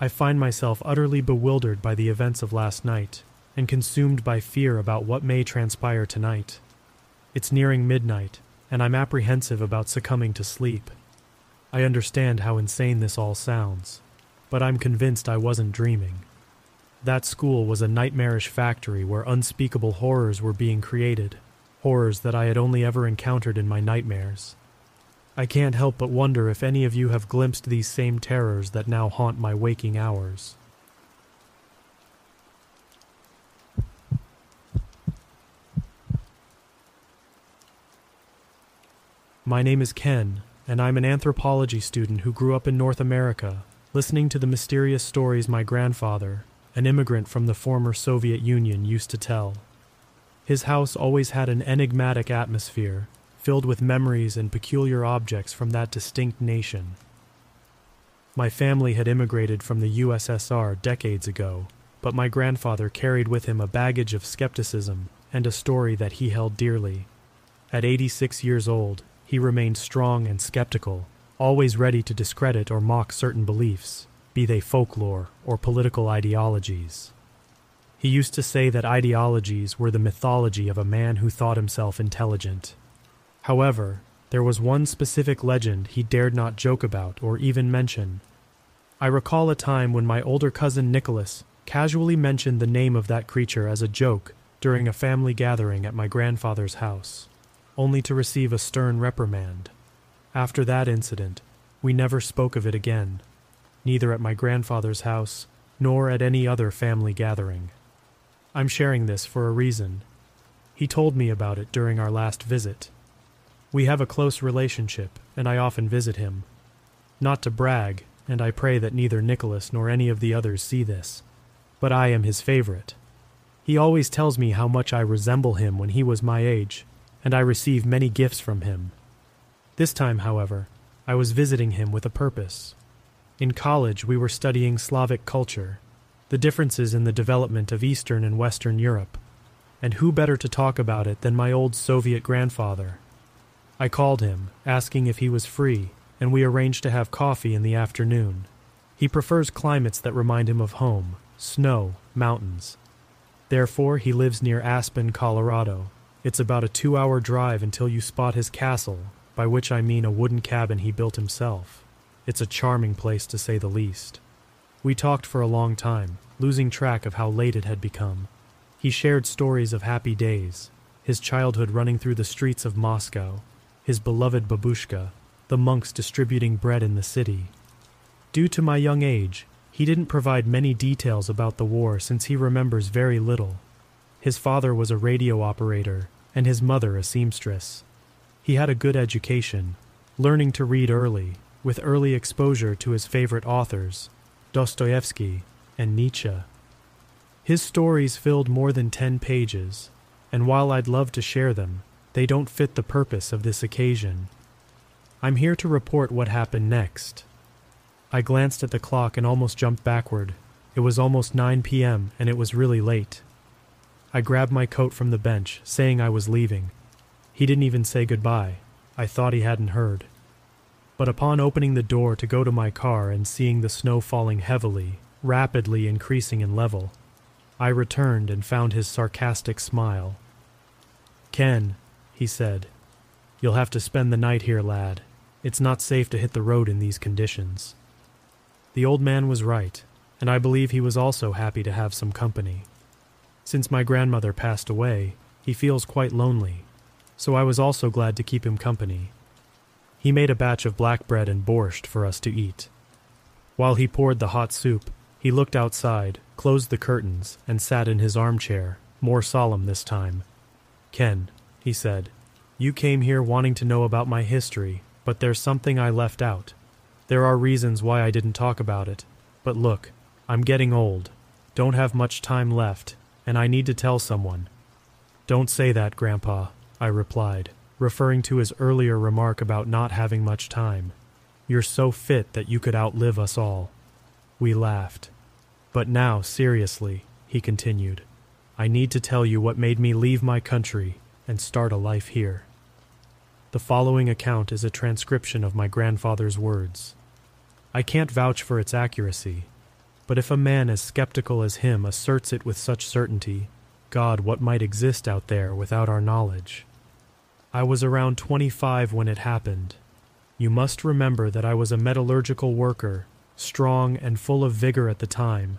I find myself utterly bewildered by the events of last night and consumed by fear about what may transpire tonight. It's nearing midnight, and I'm apprehensive about succumbing to sleep. I understand how insane this all sounds, but I'm convinced I wasn't dreaming. That school was a nightmarish factory where unspeakable horrors were being created, horrors that I had only ever encountered in my nightmares. I can't help but wonder if any of you have glimpsed these same terrors that now haunt my waking hours. My name is Ken, and I'm an anthropology student who grew up in North America, listening to the mysterious stories my grandfather, an immigrant from the former Soviet Union, used to tell. His house always had an enigmatic atmosphere, filled with memories and peculiar objects from that distinct nation. My family had immigrated from the USSR decades ago, but my grandfather carried with him a baggage of skepticism and a story that he held dearly. At 86 years old, he remained strong and skeptical, always ready to discredit or mock certain beliefs, be they folklore or political ideologies. He used to say that ideologies were the mythology of a man who thought himself intelligent. However, there was one specific legend he dared not joke about or even mention. I recall a time when my older cousin Nicholas casually mentioned the name of that creature as a joke during a family gathering at my grandfather's house only to receive a stern reprimand. After that incident, we never spoke of it again, neither at my grandfather's house nor at any other family gathering. I'm sharing this for a reason. He told me about it during our last visit. We have a close relationship, and I often visit him. Not to brag, and I pray that neither Nicholas nor any of the others see this, but I am his favorite. He always tells me how much I resemble him when he was my age, and I receive many gifts from him. This time, however, I was visiting him with a purpose. In college, we were studying Slavic culture, the differences in the development of Eastern and Western Europe, and who better to talk about it than my old Soviet grandfather? I called him, asking if he was free, and we arranged to have coffee in the afternoon. He prefers climates that remind him of home snow, mountains. Therefore, he lives near Aspen, Colorado, it's about a two hour drive until you spot his castle, by which I mean a wooden cabin he built himself. It's a charming place to say the least. We talked for a long time, losing track of how late it had become. He shared stories of happy days, his childhood running through the streets of Moscow, his beloved babushka, the monks distributing bread in the city. Due to my young age, he didn't provide many details about the war since he remembers very little. His father was a radio operator, and his mother a seamstress. He had a good education, learning to read early, with early exposure to his favorite authors, Dostoevsky and Nietzsche. His stories filled more than ten pages, and while I'd love to share them, they don't fit the purpose of this occasion. I'm here to report what happened next. I glanced at the clock and almost jumped backward. It was almost 9 p.m., and it was really late. I grabbed my coat from the bench, saying I was leaving. He didn't even say goodbye. I thought he hadn't heard. But upon opening the door to go to my car and seeing the snow falling heavily, rapidly increasing in level, I returned and found his sarcastic smile. Ken, he said, you'll have to spend the night here, lad. It's not safe to hit the road in these conditions. The old man was right, and I believe he was also happy to have some company. Since my grandmother passed away, he feels quite lonely, so I was also glad to keep him company. He made a batch of black bread and borscht for us to eat. While he poured the hot soup, he looked outside, closed the curtains, and sat in his armchair, more solemn this time. Ken, he said, you came here wanting to know about my history, but there's something I left out. There are reasons why I didn't talk about it. But look, I'm getting old, don't have much time left, and I need to tell someone. Don't say that, Grandpa, I replied, referring to his earlier remark about not having much time. You're so fit that you could outlive us all. We laughed. But now, seriously, he continued, I need to tell you what made me leave my country and start a life here. The following account is a transcription of my grandfather's words. I can't vouch for its accuracy, but if a man as skeptical as him asserts it with such certainty, God, what might exist out there without our knowledge? I was around 25 when it happened, you must remember that I was a metallurgical worker, strong and full of vigor at the time.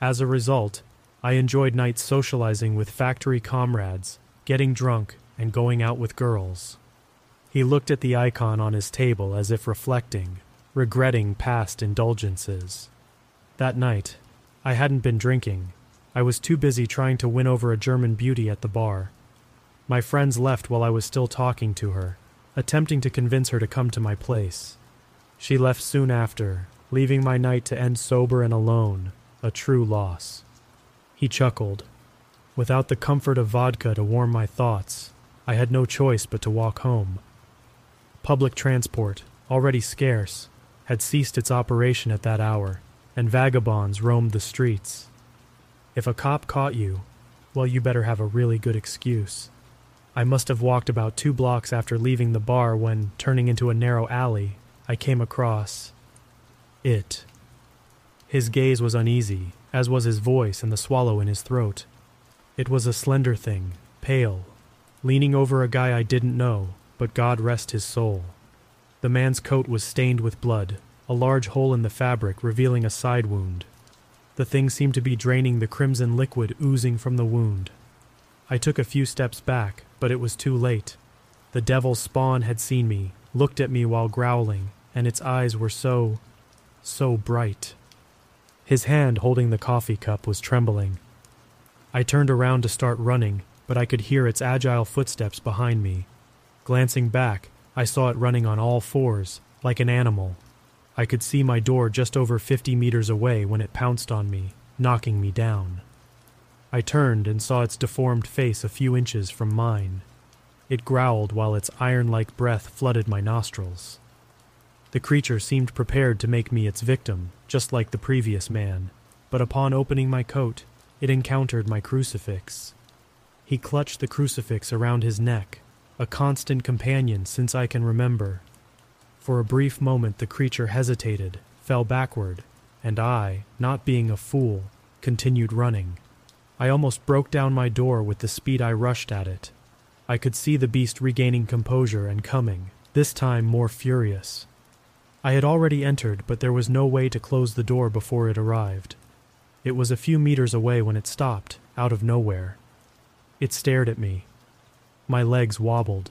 As a result, I enjoyed nights socializing with factory comrades, getting drunk, and going out with girls. He looked at the icon on his table as if reflecting, regretting past indulgences. That night, I hadn't been drinking. I was too busy trying to win over a German beauty at the bar. My friends left while I was still talking to her attempting to convince her to come to my place. She left soon after, leaving my night to end sober and alone, a true loss. He chuckled. Without the comfort of vodka to warm my thoughts, I had no choice but to walk home. Public transport, already scarce, had ceased its operation at that hour, and vagabonds roamed the streets. If a cop caught you, well, you better have a really good excuse. I must have walked about two blocks after leaving the bar when, turning into a narrow alley, I came across it. His gaze was uneasy, as was his voice and the swallow in his throat. It was a slender thing, pale, leaning over a guy I didn't know, but God rest his soul. The man's coat was stained with blood, a large hole in the fabric revealing a side wound. The thing seemed to be draining the crimson liquid oozing from the wound. I took a few steps back, but it was too late. The devil's spawn had seen me, looked at me while growling, and its eyes were so. so bright. His hand holding the coffee cup was trembling. I turned around to start running, but I could hear its agile footsteps behind me. Glancing back, I saw it running on all fours, like an animal. I could see my door just over 50 meters away when it pounced on me, knocking me down. I turned and saw its deformed face a few inches from mine. It growled while its iron like breath flooded my nostrils. The creature seemed prepared to make me its victim, just like the previous man, but upon opening my coat, it encountered my crucifix. He clutched the crucifix around his neck, a constant companion since I can remember. For a brief moment, the creature hesitated, fell backward, and I, not being a fool, continued running. I almost broke down my door with the speed I rushed at it. I could see the beast regaining composure and coming, this time more furious. I had already entered, but there was no way to close the door before it arrived. It was a few meters away when it stopped, out of nowhere. It stared at me. My legs wobbled.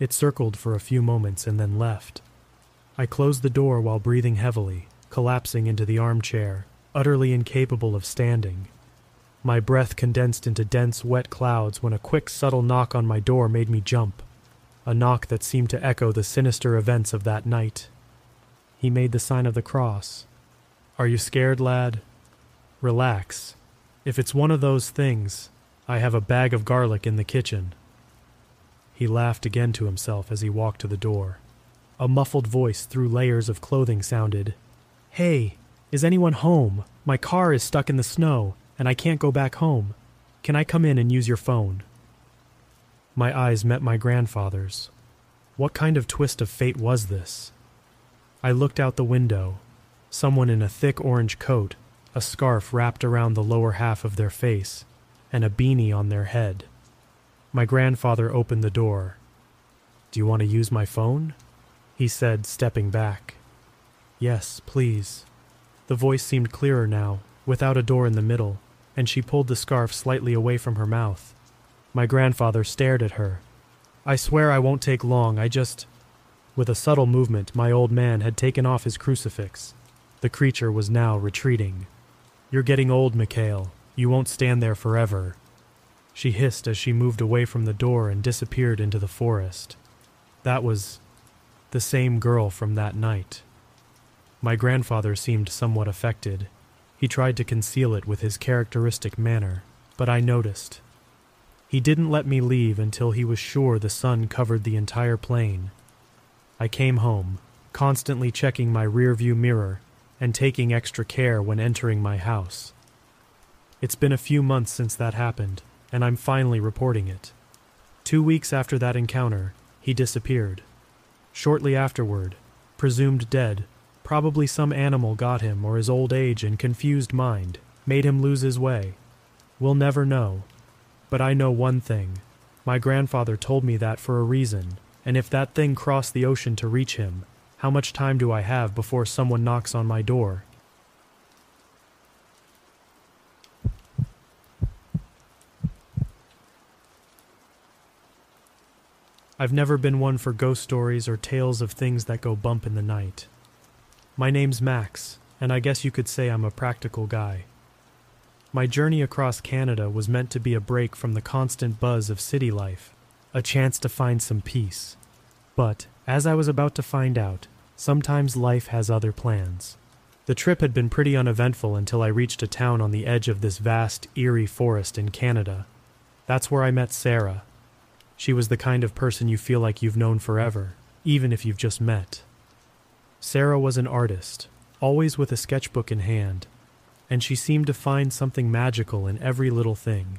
It circled for a few moments and then left. I closed the door while breathing heavily, collapsing into the armchair, utterly incapable of standing. My breath condensed into dense, wet clouds when a quick, subtle knock on my door made me jump. A knock that seemed to echo the sinister events of that night. He made the sign of the cross. Are you scared, lad? Relax. If it's one of those things, I have a bag of garlic in the kitchen. He laughed again to himself as he walked to the door. A muffled voice through layers of clothing sounded Hey, is anyone home? My car is stuck in the snow and I can't go back home. Can I come in and use your phone? My eyes met my grandfather's. What kind of twist of fate was this? I looked out the window. Someone in a thick orange coat, a scarf wrapped around the lower half of their face, and a beanie on their head. My grandfather opened the door. Do you want to use my phone? He said, stepping back. Yes, please. The voice seemed clearer now, without a door in the middle and she pulled the scarf slightly away from her mouth. My grandfather stared at her. I swear I won't take long, I just. With a subtle movement, my old man had taken off his crucifix. The creature was now retreating. You're getting old, Mikhail. You won't stand there forever. She hissed as she moved away from the door and disappeared into the forest. That was the same girl from that night. My grandfather seemed somewhat affected. He tried to conceal it with his characteristic manner, but I noticed. He didn't let me leave until he was sure the sun covered the entire plain. I came home, constantly checking my rearview mirror and taking extra care when entering my house. It's been a few months since that happened, and I'm finally reporting it. Two weeks after that encounter, he disappeared. Shortly afterward, presumed dead, probably some animal got him or his old age and confused mind made him lose his way. We'll never know. But I know one thing. My grandfather told me that for a reason, and if that thing crossed the ocean to reach him, how much time do I have before someone knocks on my door? I've never been one for ghost stories or tales of things that go bump in the night. My name's Max, and I guess you could say I'm a practical guy. My journey across Canada was meant to be a break from the constant buzz of city life, a chance to find some peace. But, as I was about to find out, sometimes life has other plans. The trip had been pretty uneventful until I reached a town on the edge of this vast, eerie forest in Canada. That's where I met Sarah, she was the kind of person you feel like you've known forever, even if you've just met. Sarah was an artist, always with a sketchbook in hand, and she seemed to find something magical in every little thing.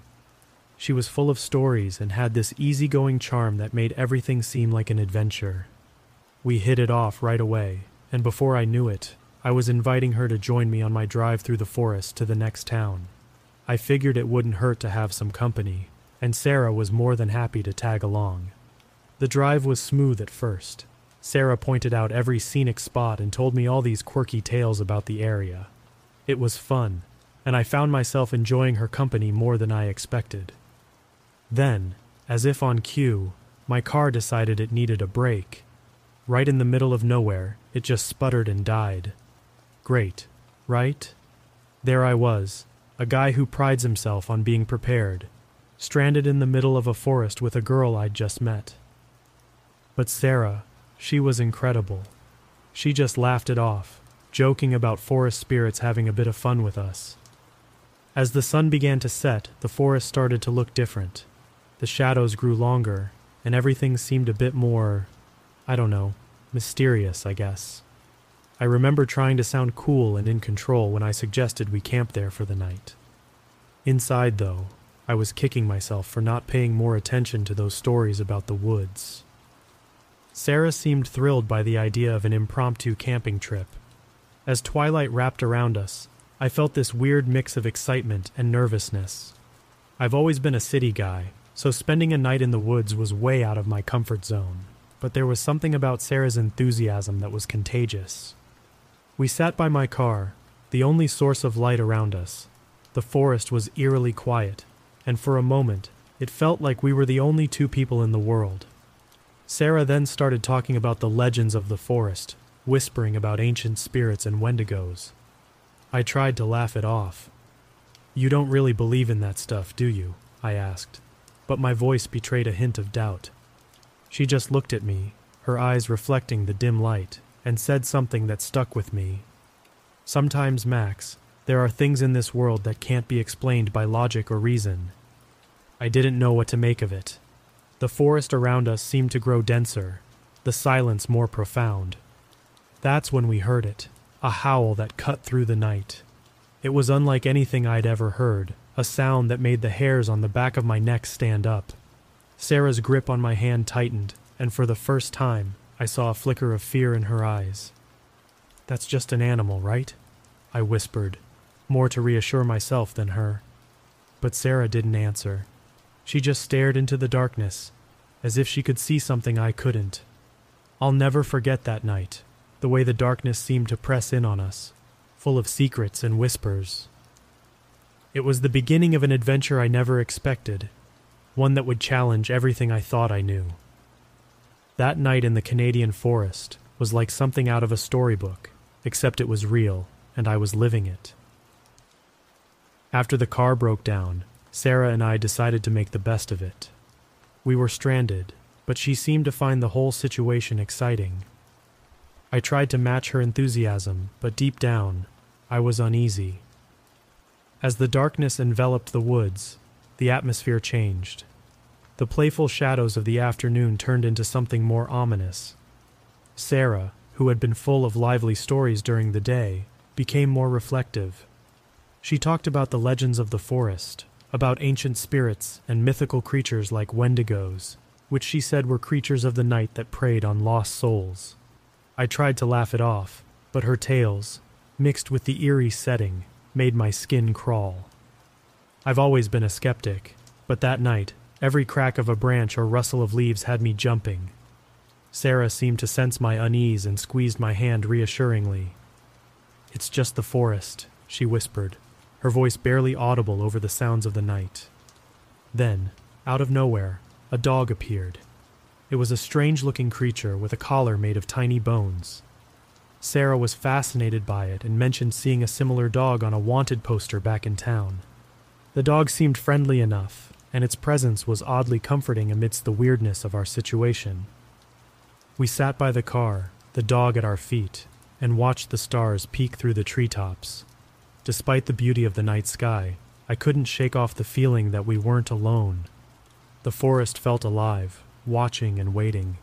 She was full of stories and had this easygoing charm that made everything seem like an adventure. We hit it off right away, and before I knew it, I was inviting her to join me on my drive through the forest to the next town. I figured it wouldn't hurt to have some company, and Sarah was more than happy to tag along. The drive was smooth at first. Sarah pointed out every scenic spot and told me all these quirky tales about the area. It was fun, and I found myself enjoying her company more than I expected. Then, as if on cue, my car decided it needed a break. Right in the middle of nowhere, it just sputtered and died. Great, right? There I was, a guy who prides himself on being prepared, stranded in the middle of a forest with a girl I'd just met. But Sarah, she was incredible. She just laughed it off, joking about forest spirits having a bit of fun with us. As the sun began to set, the forest started to look different. The shadows grew longer, and everything seemed a bit more, I don't know, mysterious, I guess. I remember trying to sound cool and in control when I suggested we camp there for the night. Inside, though, I was kicking myself for not paying more attention to those stories about the woods. Sarah seemed thrilled by the idea of an impromptu camping trip. As twilight wrapped around us, I felt this weird mix of excitement and nervousness. I've always been a city guy, so spending a night in the woods was way out of my comfort zone, but there was something about Sarah's enthusiasm that was contagious. We sat by my car, the only source of light around us. The forest was eerily quiet, and for a moment, it felt like we were the only two people in the world. Sarah then started talking about the legends of the forest, whispering about ancient spirits and wendigos. I tried to laugh it off. You don't really believe in that stuff, do you? I asked, but my voice betrayed a hint of doubt. She just looked at me, her eyes reflecting the dim light, and said something that stuck with me. Sometimes, Max, there are things in this world that can't be explained by logic or reason. I didn't know what to make of it. The forest around us seemed to grow denser, the silence more profound. That's when we heard it a howl that cut through the night. It was unlike anything I'd ever heard, a sound that made the hairs on the back of my neck stand up. Sarah's grip on my hand tightened, and for the first time, I saw a flicker of fear in her eyes. That's just an animal, right? I whispered, more to reassure myself than her. But Sarah didn't answer. She just stared into the darkness, as if she could see something I couldn't. I'll never forget that night, the way the darkness seemed to press in on us, full of secrets and whispers. It was the beginning of an adventure I never expected, one that would challenge everything I thought I knew. That night in the Canadian forest was like something out of a storybook, except it was real, and I was living it. After the car broke down, Sarah and I decided to make the best of it. We were stranded, but she seemed to find the whole situation exciting. I tried to match her enthusiasm, but deep down, I was uneasy. As the darkness enveloped the woods, the atmosphere changed. The playful shadows of the afternoon turned into something more ominous. Sarah, who had been full of lively stories during the day, became more reflective. She talked about the legends of the forest, about ancient spirits and mythical creatures like wendigos, which she said were creatures of the night that preyed on lost souls. I tried to laugh it off, but her tales, mixed with the eerie setting, made my skin crawl. I've always been a skeptic, but that night, every crack of a branch or rustle of leaves had me jumping. Sarah seemed to sense my unease and squeezed my hand reassuringly. It's just the forest, she whispered, her voice barely audible over the sounds of the night. Then, out of nowhere, a dog appeared. It was a strange looking creature with a collar made of tiny bones. Sarah was fascinated by it and mentioned seeing a similar dog on a wanted poster back in town. The dog seemed friendly enough, and its presence was oddly comforting amidst the weirdness of our situation. We sat by the car, the dog at our feet, and watched the stars peek through the treetops. Despite the beauty of the night sky, I couldn't shake off the feeling that we weren't alone. The forest felt alive, watching and waiting.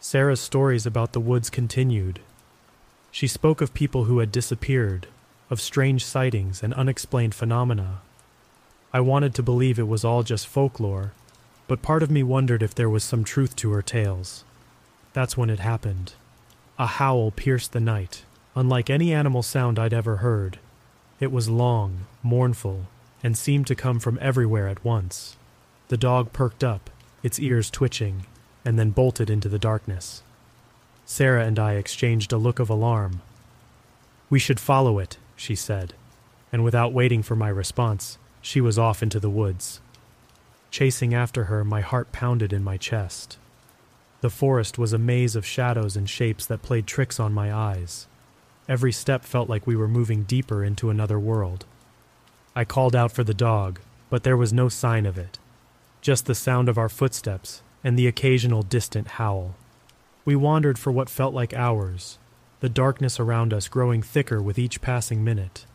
Sarah's stories about the woods continued, she spoke of people who had disappeared, of strange sightings and unexplained phenomena. I wanted to believe it was all just folklore, but part of me wondered if there was some truth to her tales. That's when it happened. A howl pierced the night, unlike any animal sound I'd ever heard. It was long, mournful, and seemed to come from everywhere at once. The dog perked up, its ears twitching, and then bolted into the darkness. Sarah and I exchanged a look of alarm. We should follow it, she said, and without waiting for my response, she was off into the woods. Chasing after her, my heart pounded in my chest. The forest was a maze of shadows and shapes that played tricks on my eyes. Every step felt like we were moving deeper into another world. I called out for the dog, but there was no sign of it, just the sound of our footsteps and the occasional distant howl. We wandered for what felt like hours, the darkness around us growing thicker with each passing minute.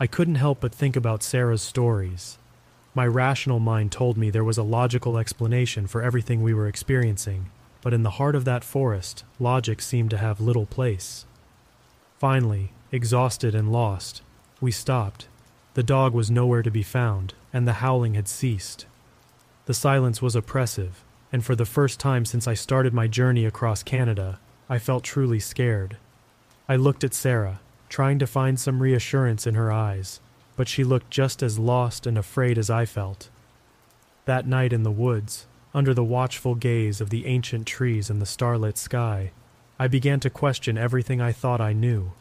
I couldn't help but think about Sarah's stories. My rational mind told me there was a logical explanation for everything we were experiencing, but in the heart of that forest, logic seemed to have little place. Finally, exhausted and lost, we stopped. The dog was nowhere to be found, and the howling had ceased. The silence was oppressive, and for the first time since I started my journey across Canada, I felt truly scared. I looked at Sarah, trying to find some reassurance in her eyes, but she looked just as lost and afraid as I felt. That night in the woods, under the watchful gaze of the ancient trees and the starlit sky, I began to question everything I thought I knew.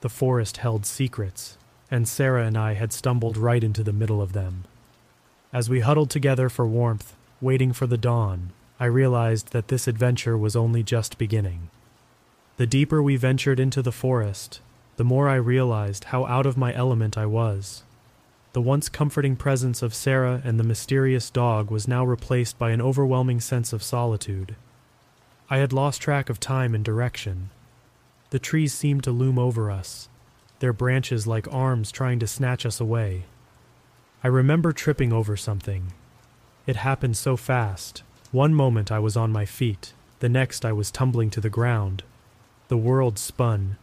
The forest held secrets, and Sarah and I had stumbled right into the middle of them. As we huddled together for warmth, Waiting for the dawn, I realized that this adventure was only just beginning. The deeper we ventured into the forest, the more I realized how out of my element I was. The once comforting presence of Sarah and the mysterious dog was now replaced by an overwhelming sense of solitude. I had lost track of time and direction. The trees seemed to loom over us, their branches like arms trying to snatch us away. I remember tripping over something, it happened so fast. One moment I was on my feet, the next I was tumbling to the ground. The world spun,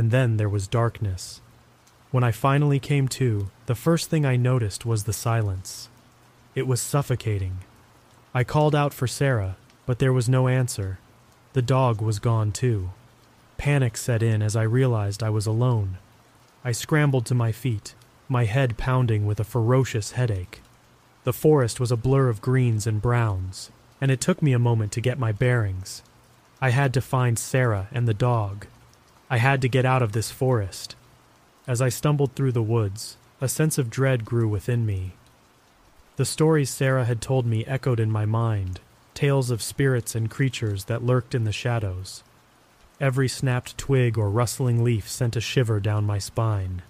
and then there was darkness. When I finally came to, the first thing I noticed was the silence. It was suffocating. I called out for Sarah, but there was no answer. The dog was gone too. Panic set in as I realized I was alone. I scrambled to my feet, my head pounding with a ferocious headache. The forest was a blur of greens and browns, and it took me a moment to get my bearings. I had to find Sarah and the dog. I had to get out of this forest. As I stumbled through the woods, a sense of dread grew within me. The stories Sarah had told me echoed in my mind, tales of spirits and creatures that lurked in the shadows. Every snapped twig or rustling leaf sent a shiver down my spine.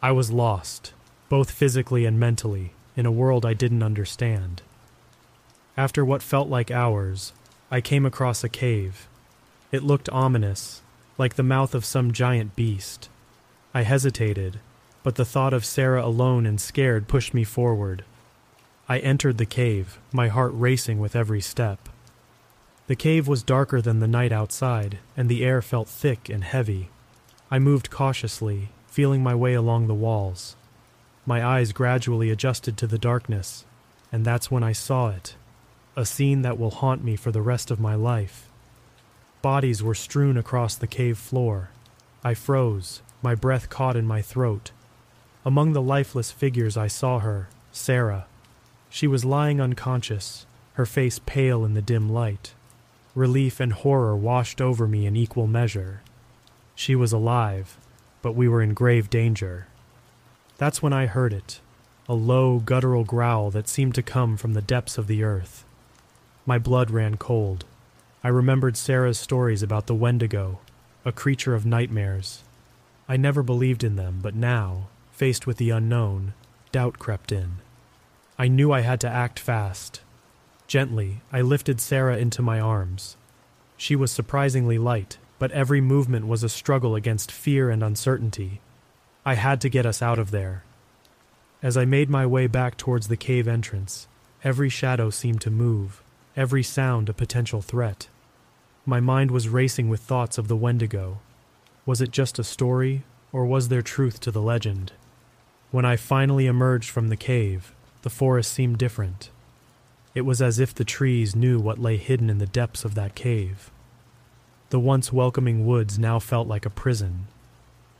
I was lost, both physically and mentally, in a world I didn't understand. After what felt like hours, I came across a cave. It looked ominous, like the mouth of some giant beast. I hesitated, but the thought of Sarah alone and scared pushed me forward. I entered the cave, my heart racing with every step. The cave was darker than the night outside, and the air felt thick and heavy. I moved cautiously, feeling my way along the walls. My eyes gradually adjusted to the darkness, and that's when I saw it a scene that will haunt me for the rest of my life. Bodies were strewn across the cave floor. I froze, my breath caught in my throat. Among the lifeless figures, I saw her, Sarah. She was lying unconscious, her face pale in the dim light. Relief and horror washed over me in equal measure. She was alive, but we were in grave danger. That's when I heard it a low, guttural growl that seemed to come from the depths of the earth. My blood ran cold. I remembered Sarah's stories about the Wendigo, a creature of nightmares. I never believed in them, but now, faced with the unknown, doubt crept in. I knew I had to act fast. Gently, I lifted Sarah into my arms. She was surprisingly light, but every movement was a struggle against fear and uncertainty. I had to get us out of there. As I made my way back towards the cave entrance, every shadow seemed to move, every sound a potential threat. My mind was racing with thoughts of the Wendigo. Was it just a story, or was there truth to the legend? When I finally emerged from the cave, the forest seemed different. It was as if the trees knew what lay hidden in the depths of that cave. The once welcoming woods now felt like a prison,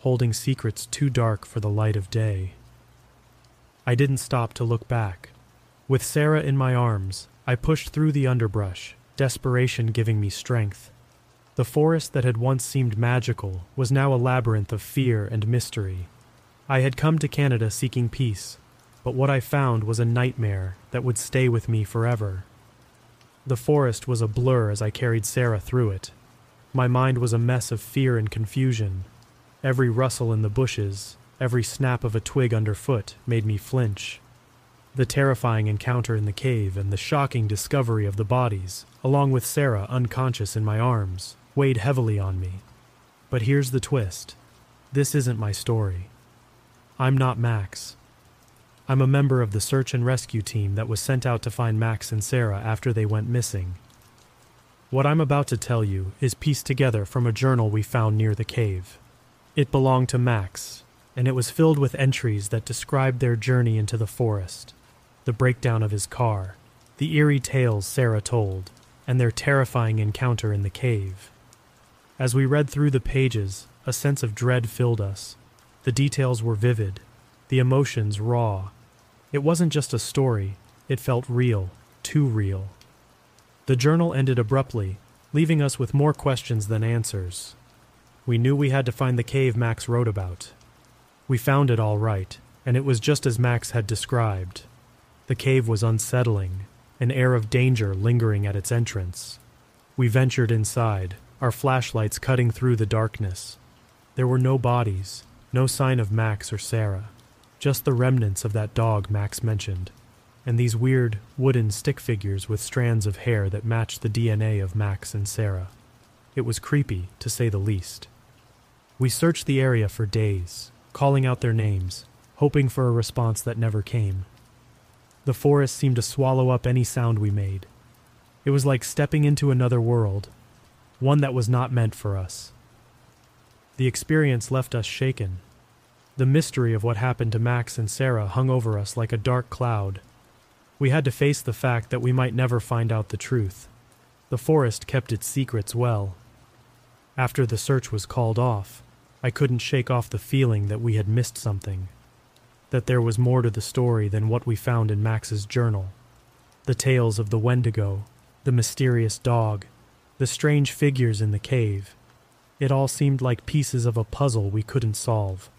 holding secrets too dark for the light of day. I didn't stop to look back. With Sarah in my arms, I pushed through the underbrush, desperation giving me strength. The forest that had once seemed magical was now a labyrinth of fear and mystery. I had come to Canada seeking peace, but what I found was a nightmare that would stay with me forever. The forest was a blur as I carried Sarah through it. My mind was a mess of fear and confusion. Every rustle in the bushes, every snap of a twig underfoot made me flinch. The terrifying encounter in the cave and the shocking discovery of the bodies, along with Sarah unconscious in my arms, weighed heavily on me. But here's the twist this isn't my story. I'm not Max. I'm a member of the search and rescue team that was sent out to find Max and Sarah after they went missing. What I'm about to tell you is pieced together from a journal we found near the cave. It belonged to Max, and it was filled with entries that described their journey into the forest the breakdown of his car, the eerie tales Sarah told, and their terrifying encounter in the cave. As we read through the pages, a sense of dread filled us. The details were vivid, the emotions raw. It wasn't just a story, it felt real, too real. The journal ended abruptly, leaving us with more questions than answers. We knew we had to find the cave Max wrote about. We found it all right, and it was just as Max had described. The cave was unsettling, an air of danger lingering at its entrance. We ventured inside, our flashlights cutting through the darkness. There were no bodies, no sign of Max or Sarah, just the remnants of that dog Max mentioned, and these weird wooden stick figures with strands of hair that matched the DNA of Max and Sarah. It was creepy, to say the least. We searched the area for days, calling out their names, hoping for a response that never came. The forest seemed to swallow up any sound we made. It was like stepping into another world, one that was not meant for us. The experience left us shaken. The mystery of what happened to Max and Sarah hung over us like a dark cloud. We had to face the fact that we might never find out the truth. The forest kept its secrets well. After the search was called off, I couldn't shake off the feeling that we had missed something that there was more to the story than what we found in Max's journal. The tales of the Wendigo, the mysterious dog, the strange figures in the cave. It all seemed like pieces of a puzzle we couldn't solve.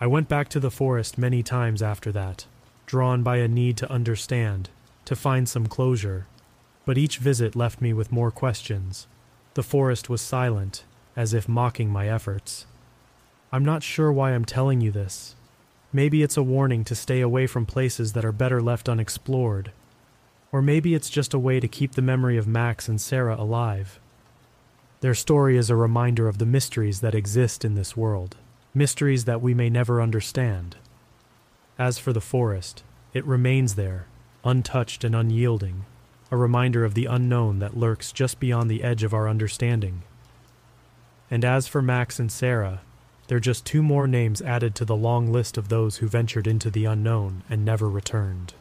I went back to the forest many times after that, drawn by a need to understand, to find some closure. But each visit left me with more questions. The forest was silent, as if mocking my efforts. I'm not sure why I'm telling you this. Maybe it's a warning to stay away from places that are better left unexplored. Or maybe it's just a way to keep the memory of Max and Sarah alive. Their story is a reminder of the mysteries that exist in this world, mysteries that we may never understand. As for the forest, it remains there, untouched and unyielding, a reminder of the unknown that lurks just beyond the edge of our understanding. And as for Max and Sarah, they're just two more names added to the long list of those who ventured into the unknown and never returned.